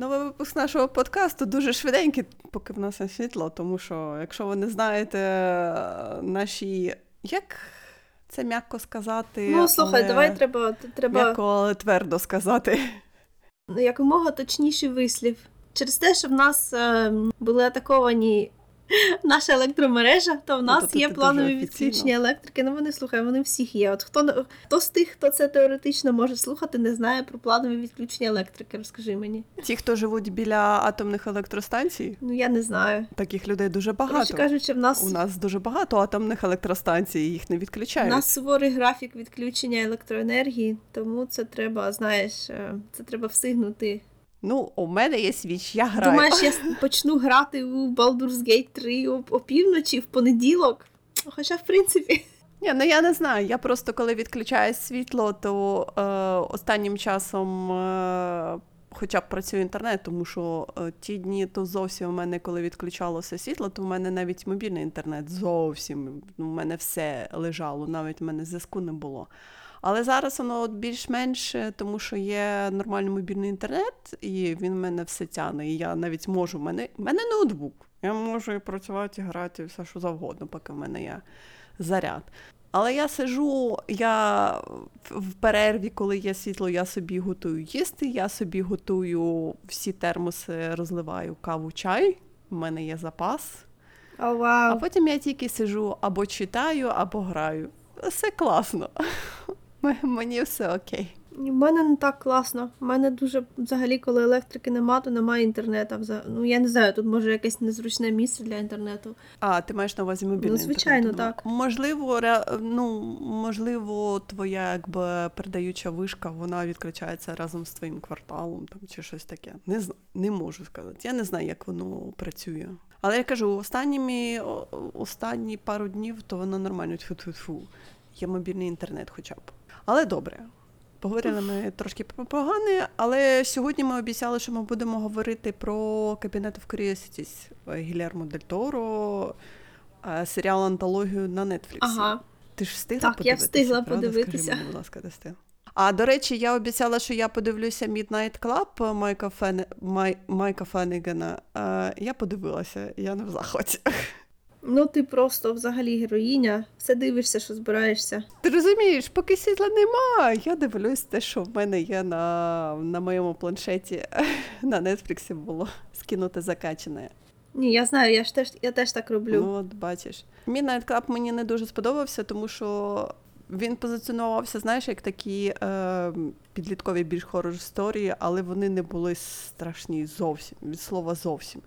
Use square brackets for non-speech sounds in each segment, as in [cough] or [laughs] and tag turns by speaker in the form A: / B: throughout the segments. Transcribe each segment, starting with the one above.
A: Новий випуск нашого подкасту дуже швиденький, поки в нас є світло, тому що, якщо ви не знаєте наші. Як це м'яко сказати?
B: Ну, слухай,
A: але...
B: давай треба. треба...
A: М'яко, але твердо сказати.
B: Якомога точніший вислів. Через те, що в нас е, були атаковані [laughs] наша електромережа, то в нас
A: ну,
B: є планові відключення електрики. Ну вони слухай, вони всіх є. От хто хто з тих, хто це теоретично може слухати, не знає про планові відключення електрики. Розкажи мені.
A: Ті, хто живуть біля атомних електростанцій,
B: ну я не знаю.
A: Таких людей дуже багато. Короче
B: кажучи, в нас
A: у нас дуже багато атомних електростанцій, їх не відключають.
B: У нас суворий графік відключення електроенергії, тому це треба, знаєш, е, це треба встигнути.
A: Ну, у мене є свіч, я граю.
B: Думаєш, я почну грати у Baldur's Gate 3 опівночі в понеділок? Хоча, в принципі.
A: Ні, ну я не знаю. Я просто коли відключаю світло, то е, останнім часом е, хоча б працює інтернет, тому що е, ті дні то зовсім у мене, коли відключалося світло, то в мене навіть мобільний інтернет зовсім у мене все лежало, навіть в мене зв'язку не було. Але зараз воно більш-менш, тому що є нормальний мобільний інтернет, і він в мене все тяне. І я навіть можу. В мене в мене ноутбук. Я можу і працювати, і грати, все що завгодно, поки в мене є заряд. Але я сижу, я в перерві, коли є світло, я собі готую їсти, я собі готую всі термоси, розливаю каву, чай. У мене є запас.
B: Oh, wow.
A: А потім я тільки сижу або читаю, або граю. Все класно. Мені все окей.
B: У мене не так класно. У мене дуже взагалі, коли електрики нема, то немає інтернету. Ну я не знаю, тут може якесь незручне місце для інтернету.
A: А, ти маєш на увазі мобільний
B: Ну, звичайно,
A: інтернет?
B: так.
A: Можливо, ре... ну, можливо, твоя якби передаюча вишка, вона відключається разом з твоїм кварталом там чи щось таке. Не знаю, не можу сказати. Я не знаю, як воно працює. Але я кажу, останні пару днів то воно нормально тьфу-тьфу-тьфу. Є мобільний інтернет, хоча б. Але добре. Поговорили ми трошки погане, але сьогодні ми обіцяли, що ми будемо говорити про Кабінет в Curiosities Гілермо Дель Торо, е, серіал антологію на Нетфліксі.
B: Ага.
A: Ти ж встигла
B: так,
A: подивитися?
B: я встигла
A: правда?
B: подивитися.
A: Скажи мені, будь ласка, стигла. А до речі, я обіцяла, що я подивлюся Midnight Club Майка Фен... Май... Майка Феннігана. А, Я подивилася, я не в захваті.
B: Ну, ти просто взагалі героїня, все дивишся, що збираєшся.
A: Ти розумієш, поки світла нема. Я дивлюсь те, що в мене є на на моєму планшеті [laughs] на Нетфліксі було скинуте закачане.
B: Ні, я знаю, я ж теж я теж так роблю.
A: Ну, от бачиш. Midnight Club мені не дуже сподобався, тому що він позиціонувався, знаєш, як такі е, підліткові більш хорор історії, але вони не були страшні зовсім, від слова зовсім.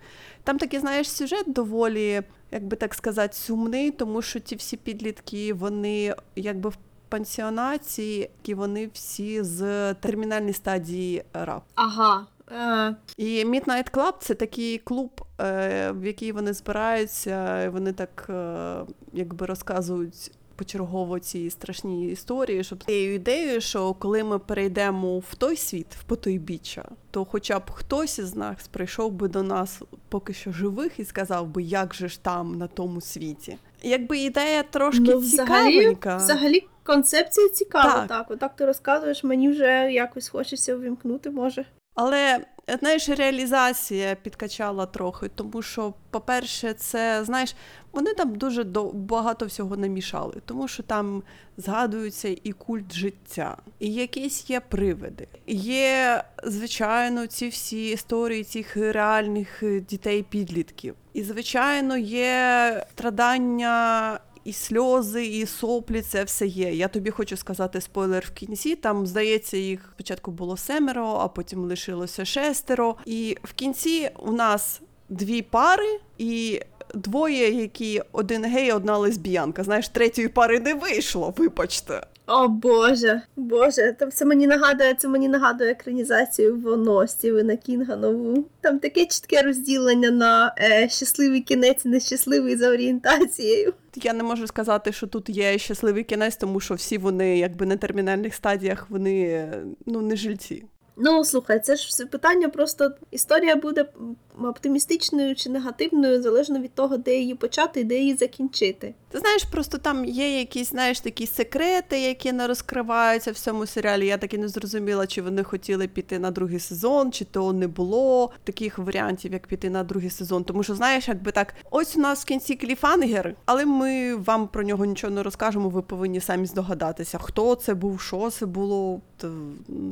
A: Там такий, знаєш, сюжет доволі, як би так сказати, сумний, тому що ті всі підлітки, вони якби в пансіонаті, і вони всі з термінальної стадії раб.
B: Ага. Uh...
A: І Midnight Club це такий клуб, е, в який вони збираються, вони так е, якби розказують почергово ці страшні історії, щоб тією ідеєю, що коли ми перейдемо в той світ, в потойбіччя, то хоча б хтось із нас прийшов би до нас поки що живих і сказав би, як же ж там на тому світі. Якби ідея трошки
B: ну,
A: цікавенька.
B: Взагалі концепція цікава, так. так. Отак ти розказуєш, мені вже якось хочеться увімкнути, може.
A: Але знаєш, реалізація підкачала трохи, тому що, по-перше, це знаєш, вони там дуже багато всього намішали, тому що там згадується і культ життя, і якісь є привиди. Є, звичайно, ці всі історії цих реальних дітей-підлітків. І, звичайно, є страдання і сльози, і соплі, це все є. Я тобі хочу сказати спойлер в кінці. Там, здається, їх спочатку було семеро, а потім лишилося шестеро. І в кінці у нас дві пари і. Двоє, які один гей, одна лесбіянка. Знаєш, третьої пари не вийшло, вибачте.
B: О Боже, Боже, там це мені нагадує, це мені нагадує екранізацію воно Стівена Кінга нову. Там таке чітке розділення на е, щасливий кінець нещасливий за орієнтацією.
A: Я не можу сказати, що тут є щасливий кінець, тому що всі вони, якби на термінальних стадіях, вони ну не жильці.
B: Ну, слухай, це ж все питання просто історія буде оптимістичною чи негативною, залежно від того, де її почати і де її закінчити.
A: Ти знаєш, просто там є якісь, знаєш, такі секрети, які не розкриваються в цьому серіалі. Я так і не зрозуміла, чи вони хотіли піти на другий сезон, чи то не було таких варіантів, як піти на другий сезон. Тому що, знаєш, якби так, ось у нас в кінці кліфангер, але ми вам про нього нічого не розкажемо. Ви повинні самі здогадатися, хто це був, що це було. То,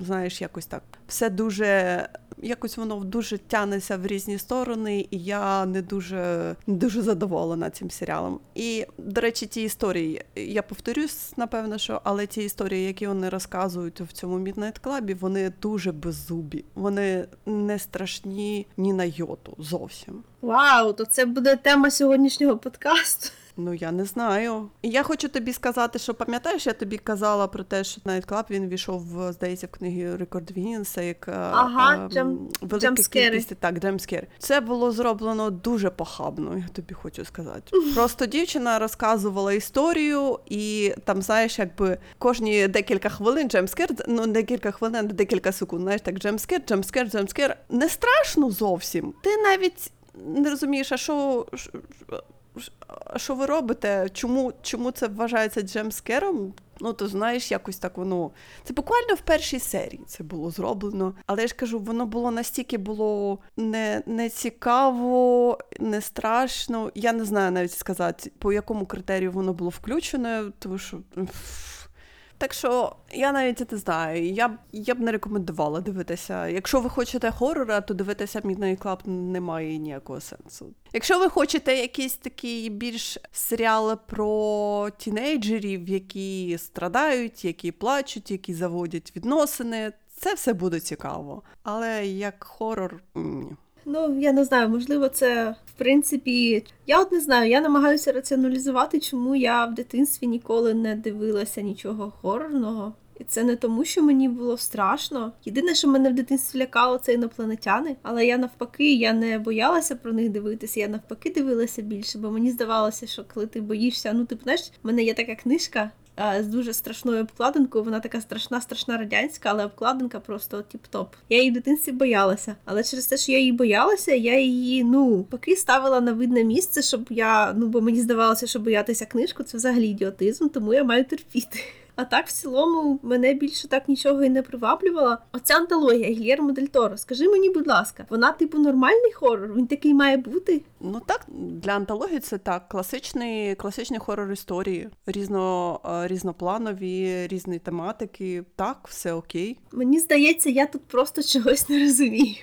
A: знаєш, якось так. Все дуже. Якось воно дуже тянеться в різні сторони, і я не дуже, не дуже задоволена цим серіалом. І, до речі, ті історії, я повторюсь, напевно, що, але ті історії, які вони розказують в цьому Midnight Club, вони дуже беззубі. Вони не страшні ні на йоту зовсім.
B: Вау, то це буде тема сьогоднішнього подкасту.
A: Ну я не знаю. І я хочу тобі сказати, що пам'ятаєш, я тобі казала про те, що Night Club він війшов, в, здається, в книги Рекорд Вінса, як е,
B: Ага,
A: е,
B: джем-
A: велика кількість так, джемскер. Це було зроблено дуже похабно, я тобі хочу сказати. [laughs] Просто дівчина розказувала історію, і там, знаєш, якби кожні декілька хвилин джемскер, ну декілька хвилин, декілька секунд. Знаєш, так джемскер, джемскер, джемскер. Не страшно зовсім. Ти навіть не розумієш, а що. Що- ви робите? Чому, чому це вважається джемскером? Ну, то знаєш, якось так воно. Це буквально в першій серії це було зроблено. Але я ж кажу, воно було настільки було не, не цікаво, не страшно. Я не знаю навіть сказати, по якому критерію воно було включене, тому що. Так що я навіть не знаю. Я б я б не рекомендувала дивитися. Якщо ви хочете хорора, то дивитися Midnight Club немає ніякого сенсу. Якщо ви хочете якийсь такий більш серіал про тінейджерів, які страдають, які плачуть, які заводять відносини, це все буде цікаво. Але як хорор ні.
B: Ну, я не знаю, можливо, це в принципі. Я от не знаю, я намагаюся раціоналізувати, чому я в дитинстві ніколи не дивилася нічого хорорного. І це не тому, що мені було страшно. Єдине, що мене в дитинстві лякало, це інопланетяни. Але я навпаки, я не боялася про них дивитися. Я навпаки дивилася більше, бо мені здавалося, що коли ти боїшся, ну ти знаєш, в мене є така книжка. А, З дуже страшною обкладинкою, вона така страшна, страшна радянська, але обкладинка просто тіп-топ. Я її в дитинстві боялася. Але через те, що я її боялася, я її ну поки ставила на видне місце, щоб я ну бо мені здавалося, що боятися книжку це взагалі ідіотизм, тому я маю терпіти. А так, в цілому, мене більше так нічого і не приваблювало. Оця антологія Гільєрмо Дель Торо, скажи мені, будь ласка, вона типу нормальний хорор? Він такий має бути?
A: Ну так, для антології це так. Класичний, класичний хорор історії, різно, е, різнопланові, різні тематики. Так, все окей.
B: Мені здається, я тут просто чогось не розумію.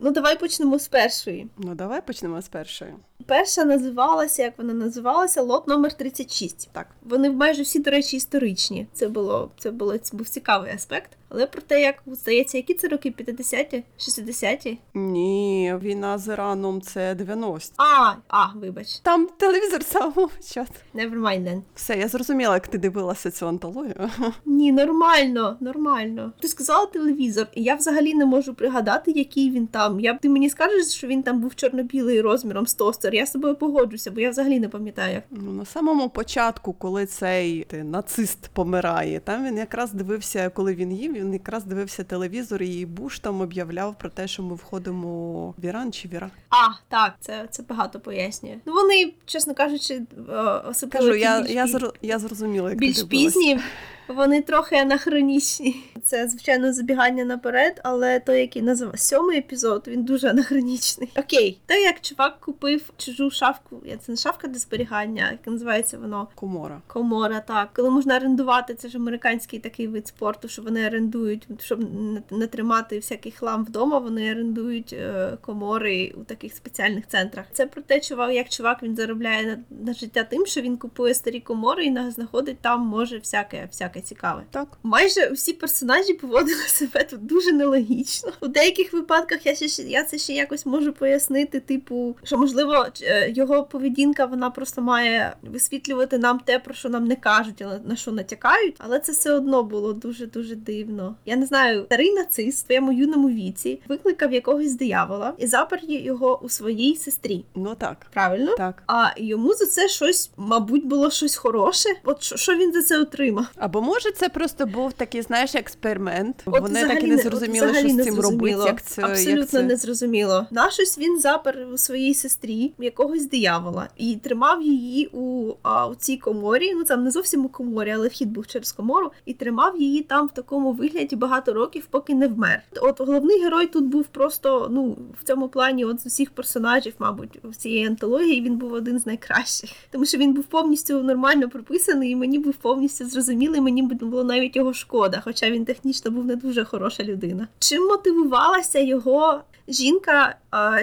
B: Ну, давай почнемо з першої.
A: Ну, давай почнемо з першої.
B: Перша називалася, як вона називалася, лот номер 36.
A: Так.
B: Вони майже всі, до речі, історичні. Це було це було це був цікавий аспект. Але про те, як здається, які це роки 50-ті, 60-ті?
A: Ні, війна з Іраном це 90.
B: А, а, вибач,
A: Там телевізор самого чат.
B: never mind then.
A: Все, я зрозуміла, як ти дивилася цю антологію. [laughs]
B: Ні, нормально, нормально. Ти сказала телевізор, і я взагалі не можу пригадати, який він там. Я ти мені скажеш, що він там був чорно-білий розміром з тостер. Я з тобою погоджуся, бо я взагалі не пам'ятаю. як.
A: Ну, на самому початку, коли цей ти, нацист помирає, там він якраз дивився, коли він їв, він якраз дивився телевізор, і Буш там об'являв про те, що ми входимо в Іран чи в Ірак.
B: А, так, це, це багато пояснює. Ну вони, чесно кажучи, е, особливо
A: Кажу, я,
B: більш
A: я, я зрозуміла, як
B: більш пізні. Вони трохи анахронічні. Це, звичайно, забігання наперед, але той, який називає сьомий епізод, він дуже анахронічний. Окей, те, як чувак купив чужу шафку, я це не шафка для зберігання, як називається воно.
A: Комора.
B: Комора, так. Коли можна орендувати, це ж американський такий вид спорту, що вони орендують, щоб не, тримати всякий хлам вдома, вони орендують е, комори у таких спеціальних центрах. Це про те, чувак, як чувак він заробляє на, на життя тим, що він купує старі комори і на- знаходить там може всяке, всяке цікаве.
A: Так.
B: Майже всі персонажі поводили [laughs] себе тут дуже нелогічно. У деяких випадках я ще я це ще якось можу пояснити, типу, що можливо е, його поведінка вона просто має висвітлювати нам те, про що нам не кажуть, але на що натякають. Але це все одно було дуже дуже дивно. Я не знаю, старий нацист в своєму юному віці викликав якогось диявола і запер його у своїй сестрі.
A: Ну так.
B: Правильно?
A: Так.
B: А йому за це щось, мабуть, було щось хороше. От що він за це отримав?
A: Або може, це просто був такий, знаєш, експеримент.
B: От
A: Вони
B: взагалі
A: так і не зрозуміли, що з цим робити. Як це,
B: Абсолютно
A: як це...
B: не зрозуміло. На щось він запер у своїй сестрі якогось диявола і тримав її у, а, у цій коморі. Ну там не зовсім у коморі, але вхід був через комору, і тримав її там в такому вигляді багато років, поки не вмер. От головний герой тут був просто ну в цьому плані, от з усіх персонажів, мабуть, в цієї антології він був один з найкращих, тому що він був повністю нормально прописаний, і мені був повністю зрозумілий. Мені було навіть його шкода, хоча він технічно був не дуже хороша людина. Чим мотивувалася його жінка,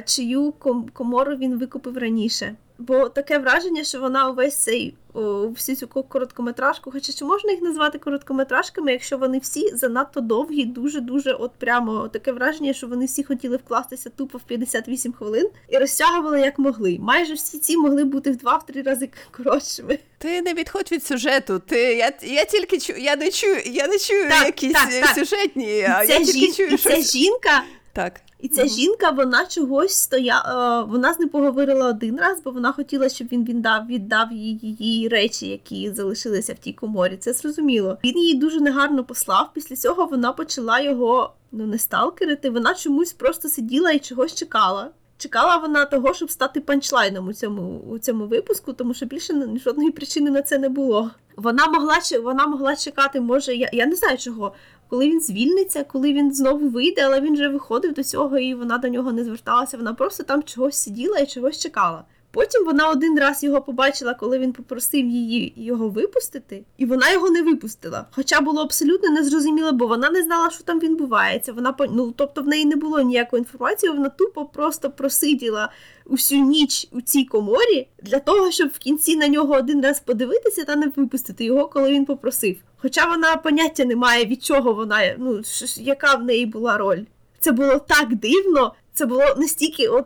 B: чию комору він викупив раніше? Бо таке враження, що вона увесь цей о, всю цю короткометражку, хоча чи можна їх назвати короткометражками, якщо вони всі занадто довгі, дуже дуже от прямо таке враження, що вони всі хотіли вкластися тупо в 58 хвилин і розтягували як могли. Майже всі ці могли бути в два-три рази коротшими.
A: Ти не відходь від сюжету. Ти я, я тільки чую, я не чую, я не чую
B: Так,
A: якісь
B: так, так.
A: сюжетні, а я тільки
B: жін...
A: чую
B: і ця жінка
A: Так.
B: І ця
A: Мгм.
B: жінка, вона чогось стояла. Вона з ним поговорила один раз, бо вона хотіла, щоб він віддав, віддав їй її речі, які залишилися в тій коморі. Це зрозуміло. Він її дуже негарно послав. Після цього вона почала його ну не сталкерити. Вона чомусь просто сиділа і чогось чекала. Чекала вона того, щоб стати панчлайном у цьому у цьому випуску, тому що більше жодної причини на це не було. Вона могла вона могла чекати, може, я, я не знаю чого коли він звільниться, коли він знову вийде, але він вже виходив до цього, і вона до нього не зверталася. Вона просто там чогось сиділа і чогось чекала. Потім вона один раз його побачила, коли він попросив її його випустити, і вона його не випустила. Хоча було абсолютно незрозуміло, бо вона не знала, що там відбувається. Вона ну, тобто в неї не було ніякої інформації, вона тупо просто просиділа усю ніч у цій коморі для того, щоб в кінці на нього один раз подивитися та не випустити його, коли він попросив. Хоча вона поняття не має, від чого вона, ну яка в неї була роль. Це було так дивно. Це було настільки, от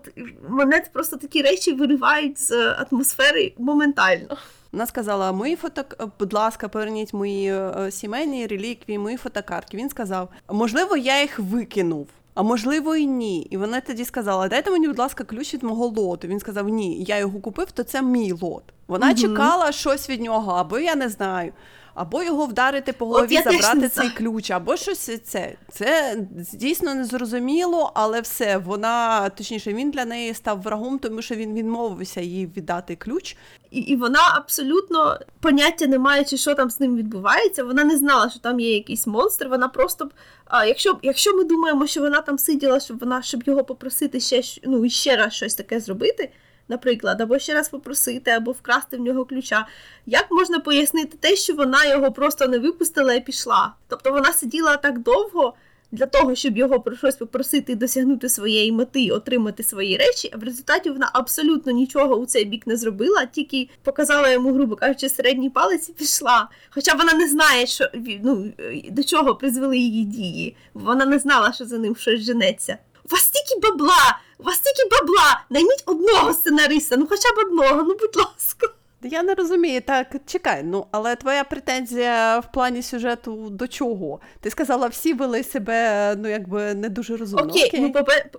B: мене просто такі речі виривають з атмосфери моментально.
A: Вона сказала: мої фото, будь ласка, поверніть мої е, сімейні реліквії, мої фотокартки. Він сказав: можливо, я їх викинув. А можливо, і ні. І вона тоді сказала: Дайте мені, будь ласка, ключ від мого лоту. Він сказав: Ні, я його купив, то це мій лот. Вона
B: Мгм.
A: чекала щось від нього, або я не знаю. Або його вдарити по голові, забрати цей ключ, або щось це. Це дійсно незрозуміло, але все. Вона, точніше, він для неї став врагом, тому що він відмовився їй віддати ключ.
B: І, і вона абсолютно поняття не маючи, що там з ним відбувається. Вона не знала, що там є якийсь монстр. Вона просто а, якщо, якщо ми думаємо, що вона там сиділа, щоб вона щоб його попросити ще ну, ще раз щось таке зробити. Наприклад, або ще раз попросити, або вкрасти в нього ключа. Як можна пояснити те, що вона його просто не випустила і пішла? Тобто вона сиділа так довго для того, щоб його про щось попросити і досягнути своєї мети, отримати свої речі, а в результаті вона абсолютно нічого у цей бік не зробила, тільки показала йому, грубо кажучи, середній палець і пішла. Хоча вона не знає, що ну, до чого призвели її дії. Вона не знала, що за ним щось женеться. У вас стільки бабла! У вас стільки бабла! Найміть одного сценариста, ну хоча б одного, ну будь ласка.
A: Я не розумію, так чекай. Ну але твоя претензія в плані сюжету до чого? Ти сказала, всі вели себе ну якби не дуже розумно.
B: Окей, ну попе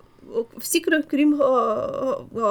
B: всі крім,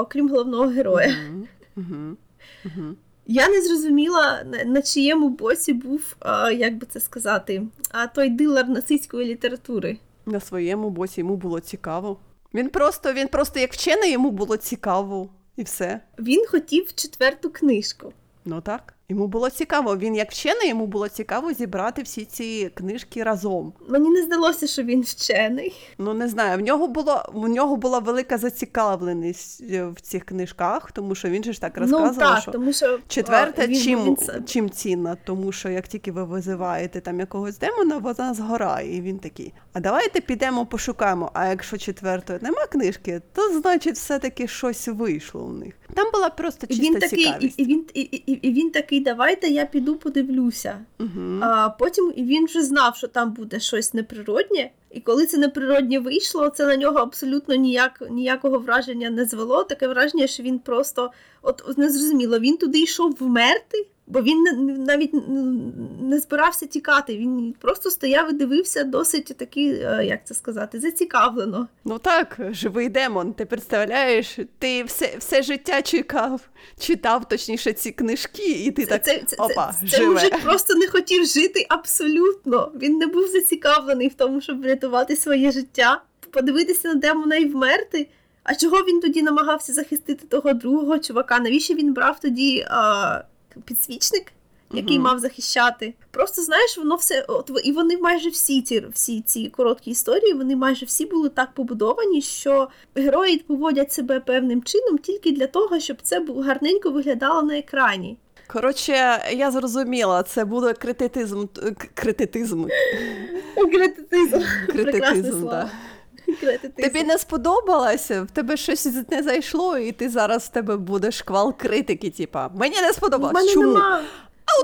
B: крім, головного героя.
A: Мгм, мгм, мгм.
B: Я не зрозуміла, на, на чиєму боці був, а, як би це сказати, а, той дилер нацистської літератури.
A: На своєму боці йому було цікаво. Він просто, він просто як вчений, йому було цікаво, і все.
B: Він хотів четверту книжку.
A: Ну так. Йому було цікаво. Він як вчений, йому було цікаво зібрати всі ці книжки разом.
B: Мені не здалося, що він вчений.
A: Ну не знаю, в нього було в нього була велика зацікавленість е, в цих книжках, тому що він же ж так розказував,
B: ну так,
A: що
B: тому що
A: четверте
B: а, він,
A: чим,
B: він, це-
A: чим цінна, тому що як тільки ви визиваєте там якогось демона, вона згорає. І він такий. А давайте підемо пошукаємо. А якщо четвертої нема книжки, то значить все-таки щось вийшло у них. Там була просто
B: І він такий, і, і, він, і, і, і він такий, давайте я піду подивлюся.
A: Угу.
B: А потім і він вже знав, що там буде щось неприроднє. І коли це неприродньо вийшло, це на нього абсолютно ніяк, ніякого враження не звело. Таке враження, що він просто от, незрозуміло, він туди йшов вмерти, бо він навіть не збирався тікати. Він просто стояв і дивився досить таки, е, як це сказати, зацікавлено.
A: Ну так, живий демон. Ти представляєш, ти все, все життя чекав, читав точніше ці книжки, і ти так
B: це, це,
A: опа,
B: це, це
A: живе.
B: мужик просто не хотів жити абсолютно. Він не був зацікавлений в тому, щоб врятувати своє життя, подивитися на демона і вмерти. А чого він тоді намагався захистити того другого чувака? Навіщо він брав тоді а, підсвічник, який
A: Мгм.
B: мав захищати? Просто знаєш, воно все. От і вони майже всі ці всі ці короткі історії, вони майже всі були так побудовані, що герої поводять себе певним чином тільки для того, щоб це гарненько виглядало на екрані.
A: Коротше, я зрозуміла, це буде крититизм. Крититизм. Крититизм,
B: слово.
A: так. Тобі не сподобалося, в тебе щось не зайшло, і ти зараз в тебе буде шквал критики, типа, мені не сподобалось. Чому?
B: нема.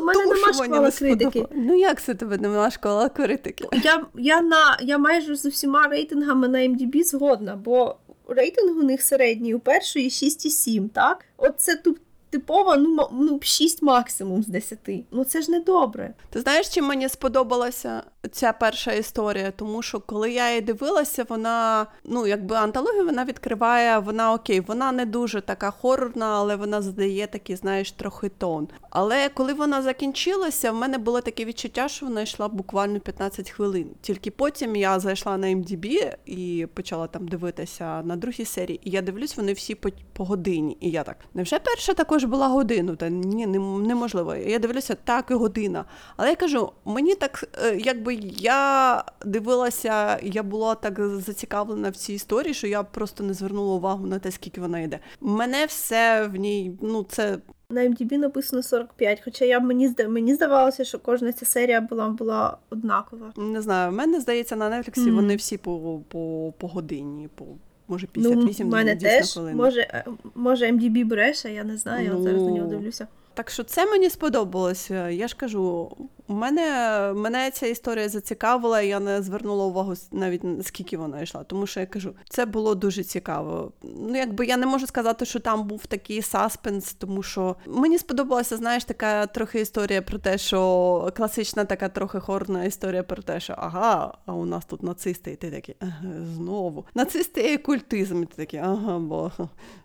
B: У мене
A: Тому
B: нема
A: не
B: критики.
A: Ну як це тебе нема школа критики?
B: Я, я, на, я майже з усіма рейтингами на MDB згодна, бо рейтинг у них середній у першої 6,7, так? От це тут. Типова, ну, ну 6 максимум з 10. Ну це ж не добре.
A: Ти знаєш, чим мені сподобалася ця перша історія? Тому що коли я її дивилася, вона ну якби антологію вона відкриває, вона окей, вона не дуже така хорорна, але вона задає такий, знаєш, трохи тон. Але коли вона закінчилася, в мене було таке відчуття, що вона йшла буквально 15 хвилин. Тільки потім я зайшла на MDB і почала там дивитися на другій серії. І я дивлюсь, вони всі по, по годині. І я так, невже перша також була годину? Та ні, нем- неможливо. Я дивлюся, так і година. Але я кажу, мені так, е, якби я дивилася, я була так зацікавлена в цій історії, що я просто не звернула увагу на те, скільки вона йде. Мене все в ній, ну це
B: На MDB написано 45, хоча я мені мені здавалося, що кожна ця серія була, була однакова.
A: не знаю. В мене здається на Нетфліксі
B: Мгм.
A: вони всі по, по, по годині, по може
B: Ну,
A: 58
B: в мене теж.
A: хвилин.
B: Може, е, може MDB бреше, я не знаю, я зараз на нього
A: Ну,
B: дивлюся.
A: Так що це мені сподобалося. Я ж кажу, мене мене ця історія зацікавила, я не звернула увагу навіть скільки вона йшла. Тому що я кажу, це було дуже цікаво. Ну, якби я не можу сказати, що там був такий саспенс, тому що мені сподобалася, знаєш, така трохи історія про те, що класична така трохи хорна історія про те, що ага, а у нас тут нацисти, і ти такий, знову. Нацисти і культизм, і ти такий, ага, бо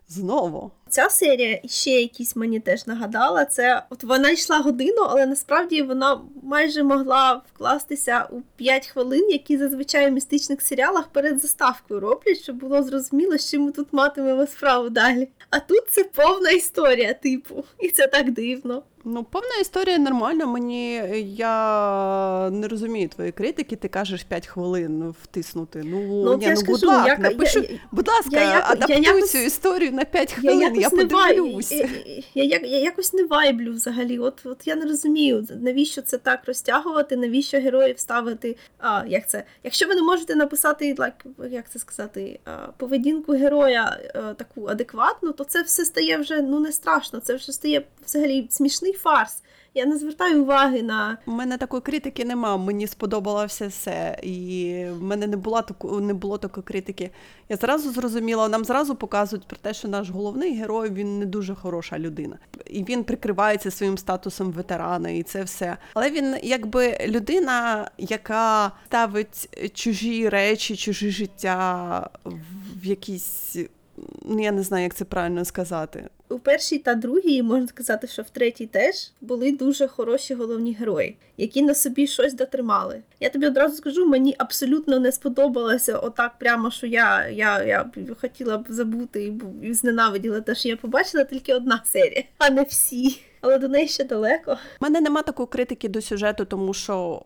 A: знову.
B: Ця серія ще якісь мені теж нагадала. Це от вона йшла годину, але насправді вона майже могла вкластися у 5 хвилин, які зазвичай в містичних серіалах перед заставкою роблять, щоб було зрозуміло, з чим ми тут матимемо справу далі. А тут це повна історія, типу, і це так дивно.
A: Ну, повна історія нормальна. Мені я не розумію твої критики. Ти кажеш 5 хвилин втиснути. Ну,
B: Ну,
A: ні,
B: я
A: ну будь ласка,
B: я-
A: напиши,
B: я-
A: будь ласка,
B: я я
A: адаптуй
B: якось-
A: цю історію на 5 хвилин. Я,
B: якось не вай... я, я, я, я якось не вайблю взагалі. От, от я не розумію, навіщо це так розтягувати, навіщо героїв ставити. А, як це? Якщо ви не можете написати, like, як це сказати, а, поведінку героя а, таку адекватну, то це все стає вже ну не страшно. Це вже стає взагалі смішний фарс. Я не звертаю уваги на
A: У мене такої критики нема. Мені сподобалося все. І в мене не було таку, не було такої критики. Я зразу зрозуміла, нам зразу показують про те, що наш головний герой він не дуже хороша людина. І він прикривається своїм статусом ветерана, і це все. Але він якби людина, яка ставить чужі речі, чужі життя в якісь. Ну, я не знаю, як це правильно сказати.
B: У першій та другій, можна сказати, що в третій теж були дуже хороші головні герої, які на собі щось дотримали. Я тобі одразу скажу, мені абсолютно не сподобалося отак, прямо що я, я, я хотіла б забути і зненавиділа те, що я побачила тільки одна серія, а не всі. Але до неї ще далеко.
A: У мене нема такої критики до сюжету, тому що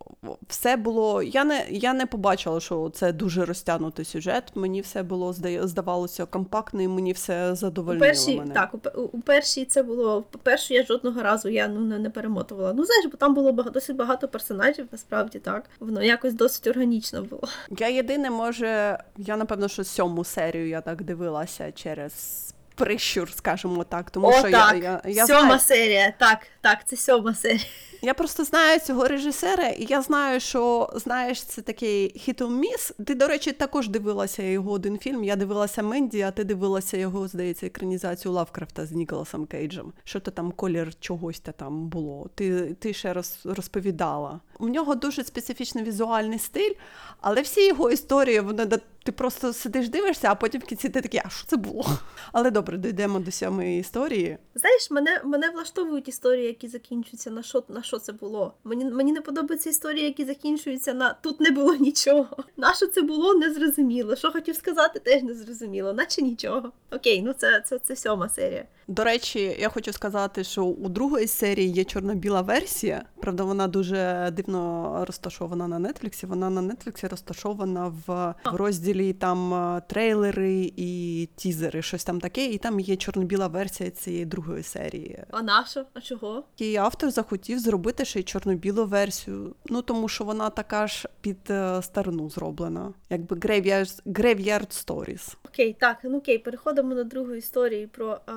A: все було. Я не, я не побачила, що це дуже розтягнутий сюжет. Мені все було здавалося компактно, і мені все
B: У першій,
A: мене.
B: так, у, у першій це було. Першу я жодного разу я ну не, не перемотувала. Ну знаєш, бо там було багато досить багато персонажів, насправді так. Воно якось досить органічно було.
A: Я єдине, може, я напевно, що сьому серію я так дивилася через прищур, скажімо так. Тому
B: О,
A: що
B: так.
A: я, я, я,
B: сьома
A: знаю,
B: серія. Так, так, це сьома серія.
A: я просто знаю цього режисера, і я знаю, що знаєш, це такий хіт-міс. Ти, до речі, також дивилася його один фільм. Я дивилася Менді, а ти дивилася його, здається, екранізацію Лавкрафта з Ніколасом Кейджем. Що то там колір чогось та там було. Ти, ти ще роз, розповідала. У нього дуже специфічний візуальний стиль, але всі його історії, вони ти просто сидиш, дивишся, а потім в кінці ти такий, а що це було? Але добре, дійдемо до сьомої історії.
B: Знаєш, мене, мене влаштовують історії, які закінчуються на що, на що це було. Мені, мені не подобаються історії, які закінчуються на тут не було нічого. На що це було, не зрозуміло. Що хотів сказати, теж не зрозуміло, наче нічого. Окей, ну це, це, це сьома серія.
A: До речі, я хочу сказати, що у другої серії є чорно-біла версія. Правда, вона дуже дивно розташована на Нетфліксі. Вона на Нетфліксі розташована в, в розділі там е, трейлери і тізери, щось там таке. І там є чорно-біла версія цієї другої серії.
B: А на що? А чого?
A: І автор захотів зробити ще й чорно-білу версію. Ну тому що вона така ж під е, старину зроблена, якби Graveyard, Graveyard Stories.
B: Окей, так, ну окей, переходимо до другої історії про е,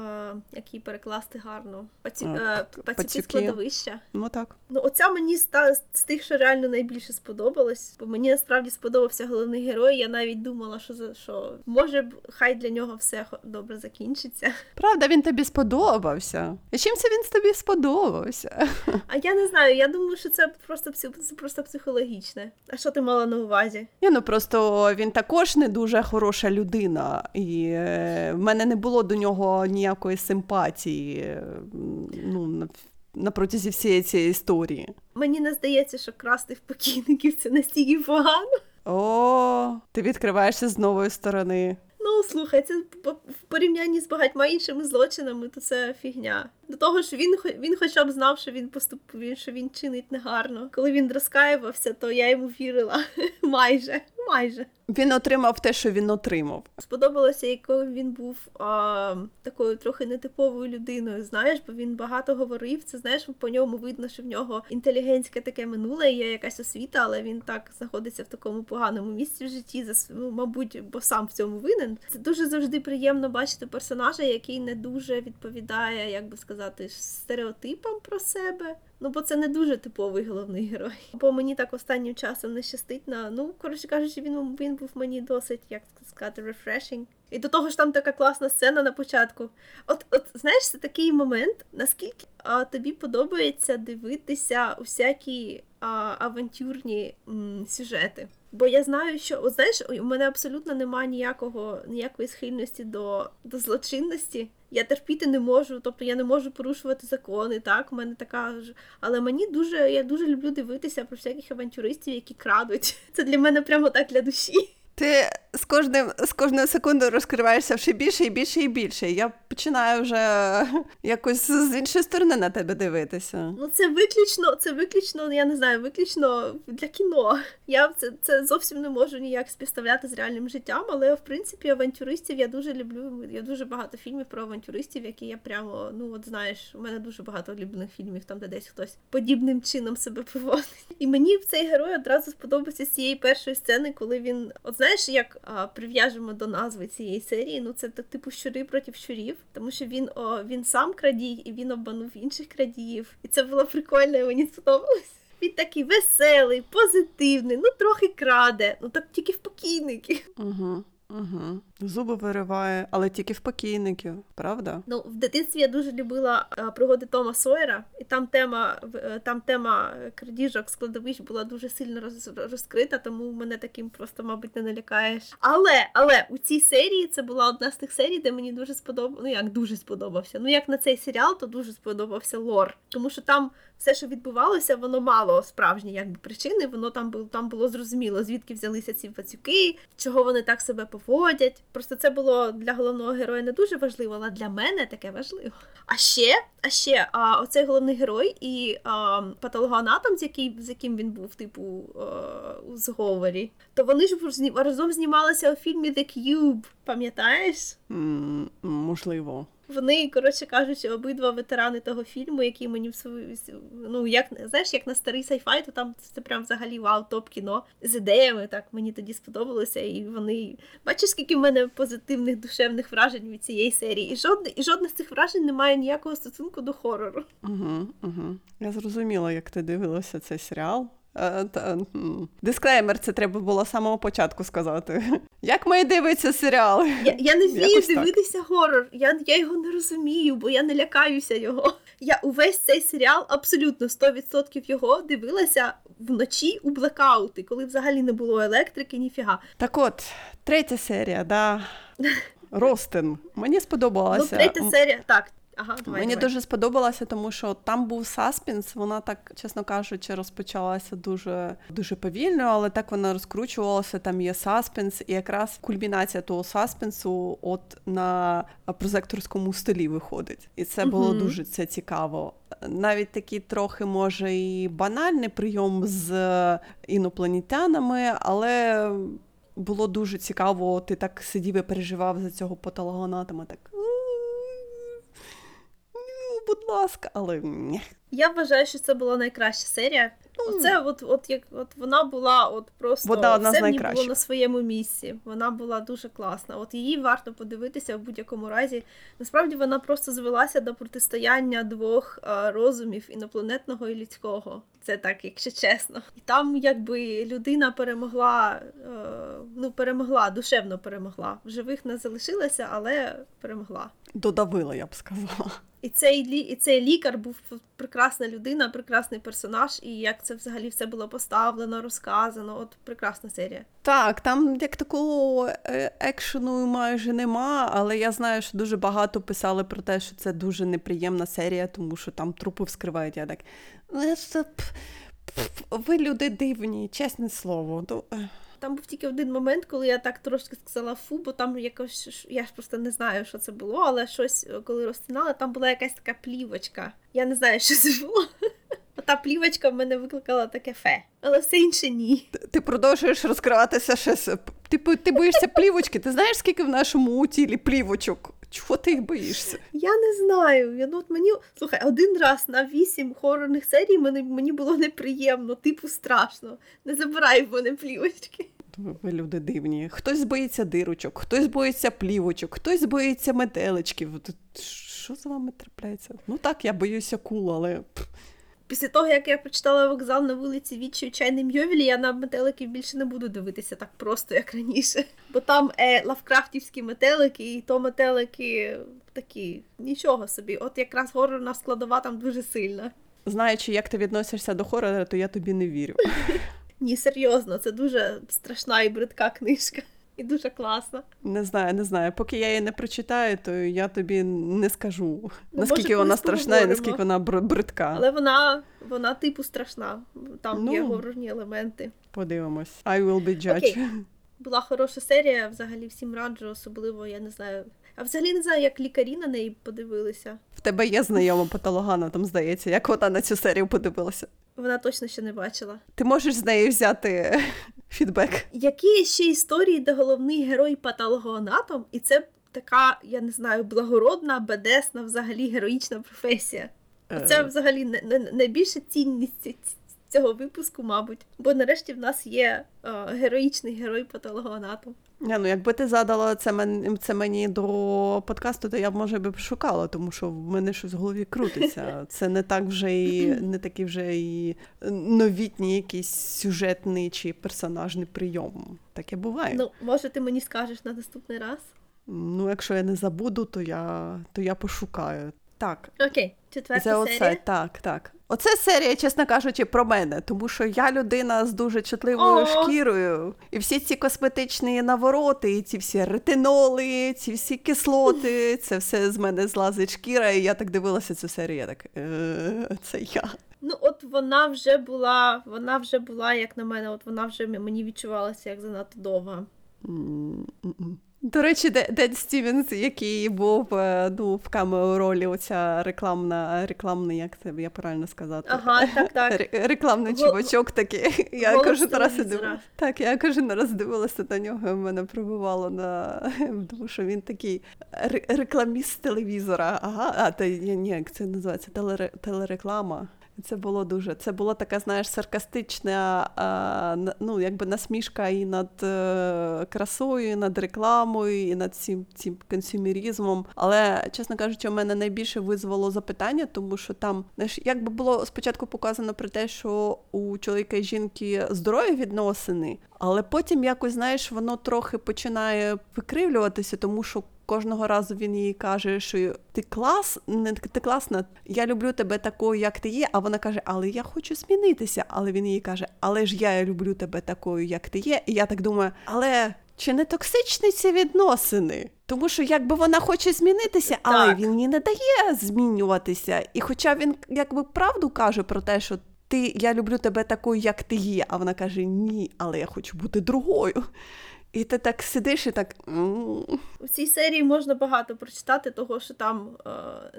B: як її перекласти гарно. Паці,
A: А,
B: е, пацюки
A: пацюки.
B: складовища.
A: Ну так.
B: Ну, оця мені ста з тих, що реально найбільше сподобалось, бо мені насправді сподобався головний герой. Я навіть думала, що за що може б хай для нього все добре закінчиться.
A: Правда, він тобі сподобався. І чим це він тобі сподобався?
B: А я не знаю, я думаю, що це просто це просто психологічне. А що ти мала на увазі?
A: Ні, ну просто він також не дуже хороша людина, і е, в мене не було до нього ніякої симпатії е, ну, на протязі всієї цієї історії.
B: Мені не здається, що красти в покійників це настільки погано.
A: О, ти відкриваєшся з нової сторони.
B: Ну, слухай, це в порівнянні з багатьма іншими злочинами, то це фігня. До того ж, він він хоча б знав, що він поступив, що він чинить негарно. Коли він розкаювався, то я йому вірила. [laughs] майже, майже.
A: Він отримав те, що він отримав.
B: Сподобалося, якою він був а, такою трохи нетиповою людиною. Знаєш, бо він багато говорив. Це знаєш, по ньому видно, що в нього інтелігентське таке минуле, є якась освіта, але він так знаходиться в такому поганому місці в житті. За ну, мабуть, бо сам в цьому винен. Це дуже завжди приємно бачити персонажа, який не дуже відповідає, як би сказати, стереотипам про себе. Ну, бо це не дуже типовий головний герой. Бо мені так останнім часом не щастить на. Ну, коротше кажучи, він, він був мені досить, як сказати, refreshing. І до того ж там така класна сцена на початку. От, от знаєш, це такий момент, наскільки а, тобі подобається дивитися усякі а, авантюрні м, сюжети. Бо я знаю, що от знаєш, у мене абсолютно немає ніякого ніякої схильності до, до злочинності. Я терпіти не можу, тобто я не можу порушувати закони. Так, у мене така ж. Але мені дуже я дуже люблю дивитися про всяких авантюристів, які крадуть. [laughs] Це для мене прямо так для душі.
A: Ти з кожним з кожною секундою розкриваєшся все більше і більше і більше. Я починаю вже [laughs] якось з іншої сторони на тебе дивитися.
B: Ну це виключно, це виключно, я не знаю, виключно для кіно. Я це, це зовсім не можу ніяк співставляти з реальним життям, але в принципі авантюристів я дуже люблю. Я дуже багато фільмів про авантюристів, які я прямо, ну от знаєш, у мене дуже багато улюблених фільмів, там де десь хтось подібним чином себе поводить. І мені цей герой одразу сподобався з цієї першої сцени, коли він, от знаєш, як а, прив'яжемо до назви цієї серії, ну це так, типу щури проти щурів, тому що він о, він сам крадій і він обманув інших крадіїв. І це було прикольно, і мені сподобалось. Він такий веселий, позитивний, ну трохи краде, ну так тільки в покійників.
A: Угу, угу. Зуби вириває, але тільки в покійників, правда?
B: Ну, в дитинстві я дуже любила е, пригоди Тома Сойера, і там тема, в- е, там тема крадіжок складовищ була дуже сильно роз, розкрита, тому мене таким просто, мабуть, не налякаєш. Але, але у цій серії це була одна з тих серій, де мені дуже сподобався. Ну як дуже сподобався. Ну як на цей серіал, то дуже сподобався лор. Тому що там все, що відбувалося, воно мало справжні якби причини. Воно там було там було зрозуміло, звідки взялися ці пацюки, чого вони так себе поводять. Просто це було для головного героя не дуже важливо, але для мене таке важливо. А ще, а ще, а, оцей головний герой і а, патологоанатом, з, який, з яким він був, типу, а, у зговорі, то вони ж разом знімалися у фільмі The Cube, пам'ятаєш?
A: М, можливо.
B: Вони, коротше кажучи, обидва ветерани того фільму, який мені в свою ну як знаєш, як на старий сайфай, то там це прям взагалі вау, топ кіно з ідеями. Так мені тоді сподобалося, і вони бачиш, скільки в мене позитивних душевних вражень від цієї серії. І жодне і жодне з цих вражень не має ніякого стосунку до хорору.
A: Угу, угу. Я зрозуміла, як ти дивилася цей серіал. Е, та. Дисклеймер, це треба було з самого початку сказати. [laughs] Як має дивиться серіал?
B: Я, я не вмію
A: Якось так.
B: дивитися горор. Я, я його не розумію, бо я не лякаюся його. Я увесь цей серіал, абсолютно 100% його дивилася вночі у блекаути, коли взагалі не було електрики, ніфіга.
A: Так от, третя серія, да. [laughs] Ростин. Мені сподобалася.
B: Ну, третя серія, так. Ага, давай,
A: Мені
B: давай.
A: дуже сподобалося, тому що там був саспенс. Вона так, чесно кажучи, розпочалася дуже дуже повільно, але так вона розкручувалася. Там є саспенс, і якраз кульмінація того саспенсу от на прозекторському столі виходить. І це було
B: Мгм.
A: дуже це цікаво. Навіть такий трохи може і банальний прийом з інопланетянами, але. Було дуже цікаво, ти так сидів і переживав за цього патологоанатома, так будь ласка, але ні.
B: Я вважаю, що це була найкраща серія.
A: Ну,
B: Оце от, от як от вона була от просто
A: Вона одна
B: все ній було на своєму місці. Вона була дуже класна. От її варто подивитися в будь-якому разі. Насправді вона просто звелася до протистояння двох е, розумів інопланетного і людського. Це так, якщо чесно. І там, якби людина перемогла, е, ну перемогла, душевно перемогла. В живих не залишилася, але перемогла.
A: Додавила, я б сказала.
B: І цей і цей лікар був прекрасна людина, прекрасний персонаж, і як це взагалі все було поставлено, розказано. От прекрасна серія.
A: Так, там як такого е, екшену майже нема, але я знаю, що дуже багато писали про те, що це дуже неприємна серія, тому що там трупи вскривають. Я так. «Ну, Ви люди дивні, чесне слово.
B: Там був тільки один момент, коли я так трошки сказала фу, бо там якось я ж просто не знаю, що це було, але щось, е, коли розтинала, там була якась така плівочка. Я не знаю, [laughs] що це було. Та плівочка в мене викликала таке фе, але все інше ні.
A: Ти продовжуєш розкриватися ще. с- Ти, ти боїшся плівочки. Ти знаєш, скільки в нашому тілі плівочок? Чого ти їх боїшся?
B: Я не знаю. Я, ну, от мені слухай, один раз на вісім хорорних серій мені, мені було неприємно, типу страшно. Не забирай в мене плівочки.
A: Ви, люди дивні. Хтось боїться дирочок, хтось боїться плівочок, хтось боїться метеличків. Що з вами трапляється? Ну так, я боюся кул, але
B: Після того, як я прочитала вокзал на вулиці Вічі у чайним Йовілі, я на метеликів більше не буду дивитися так просто, як раніше. Бо там е, лавкрафтівські метелики, і то метелики такі, нічого собі. От якраз горорна складова там дуже сильна.
A: знаючи, як ти відносишся до хорора, то я тобі не вірю. [laughs]
B: Ні, серйозно, це дуже страшна і бридка книжка. І дуже класна.
A: Не знаю, не знаю. Поки я її не прочитаю, то я тобі не скажу,
B: Ну,
A: наскільки
B: може,
A: вона страшна і наскільки вона бр- бридка.
B: Але вона, вона типу страшна. Там є
A: Ну.
B: горорні елементи.
A: Подивимось. I will be judge.
B: Окей. Була хороша серія, взагалі всім раджу, особливо, я не знаю. А взагалі не знаю, як лікарі на неї подивилися.
A: В тебе є знайома патологана, там здається, як вона на цю серію подивилася.
B: Вона точно ще не бачила.
A: Ти можеш з неї взяти [laughs] фідбек.
B: Які ще історії, де головний герой патологоанатом, і це така, я не знаю, благородна, бедесна, взагалі героїчна професія. Це
A: Е,
B: взагалі не- не- найбільша цінність ці- цього випуску, мабуть. Бо нарешті в нас є е, героїчний герой патологоанатом.
A: Ні, ну якби ти задала це, мен, це мені до подкасту, то я б може би пошукала, тому що в мене щось в голові крутиться. [laughs] Це не так вже і не такий вже і новітній якийсь сюжетний чи персонажний прийом. Таке буває. Ну,
B: може, ти мені скажеш на наступний раз?
A: Ну, якщо я не забуду, то я, то я пошукаю. Так,
B: Окей, четверта
A: це оце,
B: серія.
A: так, так. Оце серія, чесно кажучи, про мене, тому що я людина з дуже чутливою
B: О!
A: шкірою, і всі ці косметичні навороти, і ці всі ретиноли, ці всі кислоти, це все з мене злазить шкіра, і я так дивилася цю серію. Я так е, це я.
B: Ну, от вона вже була, вона вже була, як на мене, от вона вже мені відчувалася як занадто довга.
A: М-м. До речі, Дед Стівенс, який був е, ну, в камео ролі, оця рекламна, рекламний, як це я правильно сказати?
B: Ага, так, так.
A: Рекламний
B: Гол-
A: чувачок такий. Я
B: голос
A: кожен раз дивилася. Так, я кожен раз дивилася на нього, і мене пробивало на [laughs] тому, що він такий ре- рекламіст телевізора. Ага, а та ні, як це називається телере, телереклама. Це було дуже. Це була така, знаєш, саркастична, ну, якби насмішка і над е, красою, і над рекламою, і над цим, цим консюмерізмом. Але, чесно кажучи, у мене найбільше визвало запитання, тому що там, знаєш, якби було спочатку показано про те, що у чоловіка і жінки здорові відносини, але потім якось, знаєш, воно трохи починає викривлюватися, тому що. Кожного разу він їй каже, що ти клас, не ти класна, я люблю тебе такою, як ти є. А вона каже, але я хочу змінитися. Але він їй каже, але ж я люблю тебе такою, як ти є. І я так думаю, але чи не токсичні ці відносини? Тому що якби вона хоче змінитися, але
B: Так.
A: він їй не дає змінюватися. І хоча він якби правду каже про те, що ти я люблю тебе такою, як ти є, а вона каже ні, але я хочу бути другою. І ти так сидиш і так.
B: У цій серії можна багато прочитати, того, що там е,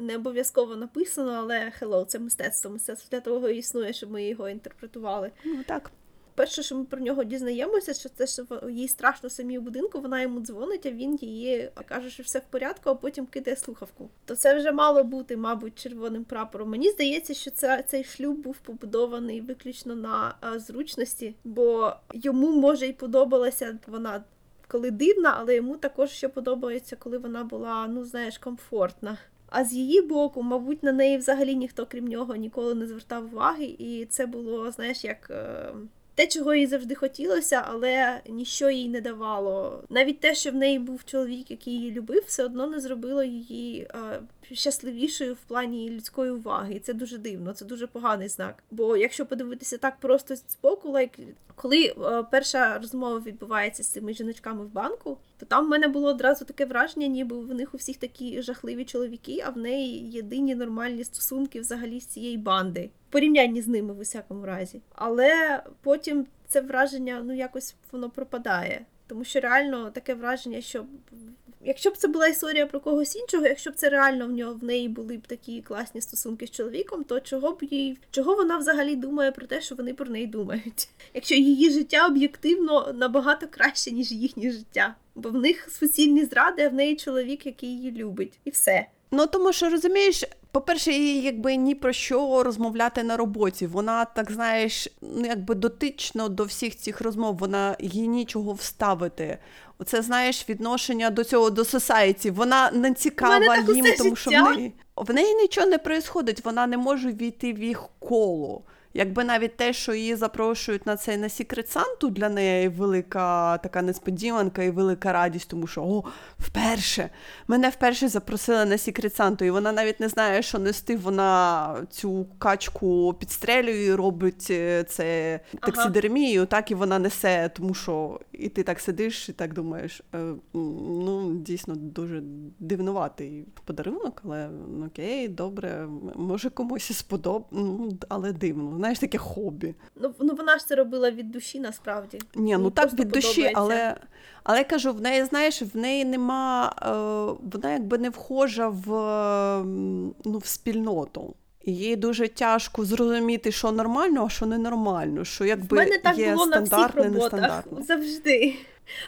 B: не обов'язково написано, але hello, це мистецтво. Мистецтво для того існує, щоб ми його інтерпретували.
A: Ну так.
B: Перше, що ми про нього дізнаємося, що це що в- їй страшно самій у будинку, вона йому дзвонить, а він її каже, що все в порядку, а потім кидає слухавку. То це вже мало бути, мабуть, червоним прапором. Мені здається, що це, цей шлюб був побудований виключно на е, зручності, бо йому може й подобалася вона. Коли дивна, але йому також ще подобається, коли вона була, ну знаєш, комфортна. А з її боку, мабуть, на неї взагалі ніхто крім нього ніколи не звертав уваги, і це було, знаєш, як е, те, чого їй завжди хотілося, але ніщо їй не давало. Навіть те, що в неї був чоловік, який її любив, все одно не зробило її е, щасливішою в плані людської уваги. І це дуже дивно, це дуже поганий знак. Бо якщо подивитися так просто з боку, like, коли е, перша розмова відбувається з цими жіночками в банку, то там в мене було одразу таке враження, ніби в них у всіх такі жахливі чоловіки, а в неї єдині нормальні стосунки взагалі з цієї банди. В порівнянні з ними в усякому разі. Але потім це враження ну якось воно пропадає. Тому що реально таке враження, що якщо б це була історія про когось іншого, якщо б це реально в нього в неї були б такі класні стосунки з чоловіком, то чого б їй чого вона взагалі думає про те, що вони про неї думають? [laughs] Якщо її життя об'єктивно набагато краще, ніж їхнє життя, бо в них суцільні зради, а в неї чоловік, який її любить, і все.
A: Ну тому що розумієш, по-перше, їй якби ні про що розмовляти на роботі. Вона так знаєш, ну якби дотично до всіх цих розмов, вона їй нічого вставити. Оце знаєш відношення до цього до society. Вона не цікава їм, тому що в неї в неї нічого не проїсходить, вона не може війти в їх коло. Якби навіть те, що її запрошують на цей на Secret Santa, для неї велика така несподіванка і велика радість, тому що о, вперше мене вперше запросили на Secret Santa, і вона навіть не знає, що нести. Вона цю качку підстрелює, і робить е, це таксидермію, так і вона несе, тому що і ти так сидиш і так думаєш. е, ну дійсно дуже дивнуватий подарунок, але ну, окей, добре, може комусь і сподоб, ну, але дивно. Знаєш, таке хобі.
B: Ну, ну вона ж це робила від душі насправді.
A: Ні, ну так від душі, але, але я кажу, в неї, знаєш, в неї нема, е, вона якби не вхожа в, ну, в спільноту. І їй дуже тяжко зрозуміти, що нормально, а що ненормально, що
B: В мене так
A: є
B: було на всіх роботах [laughs] завжди.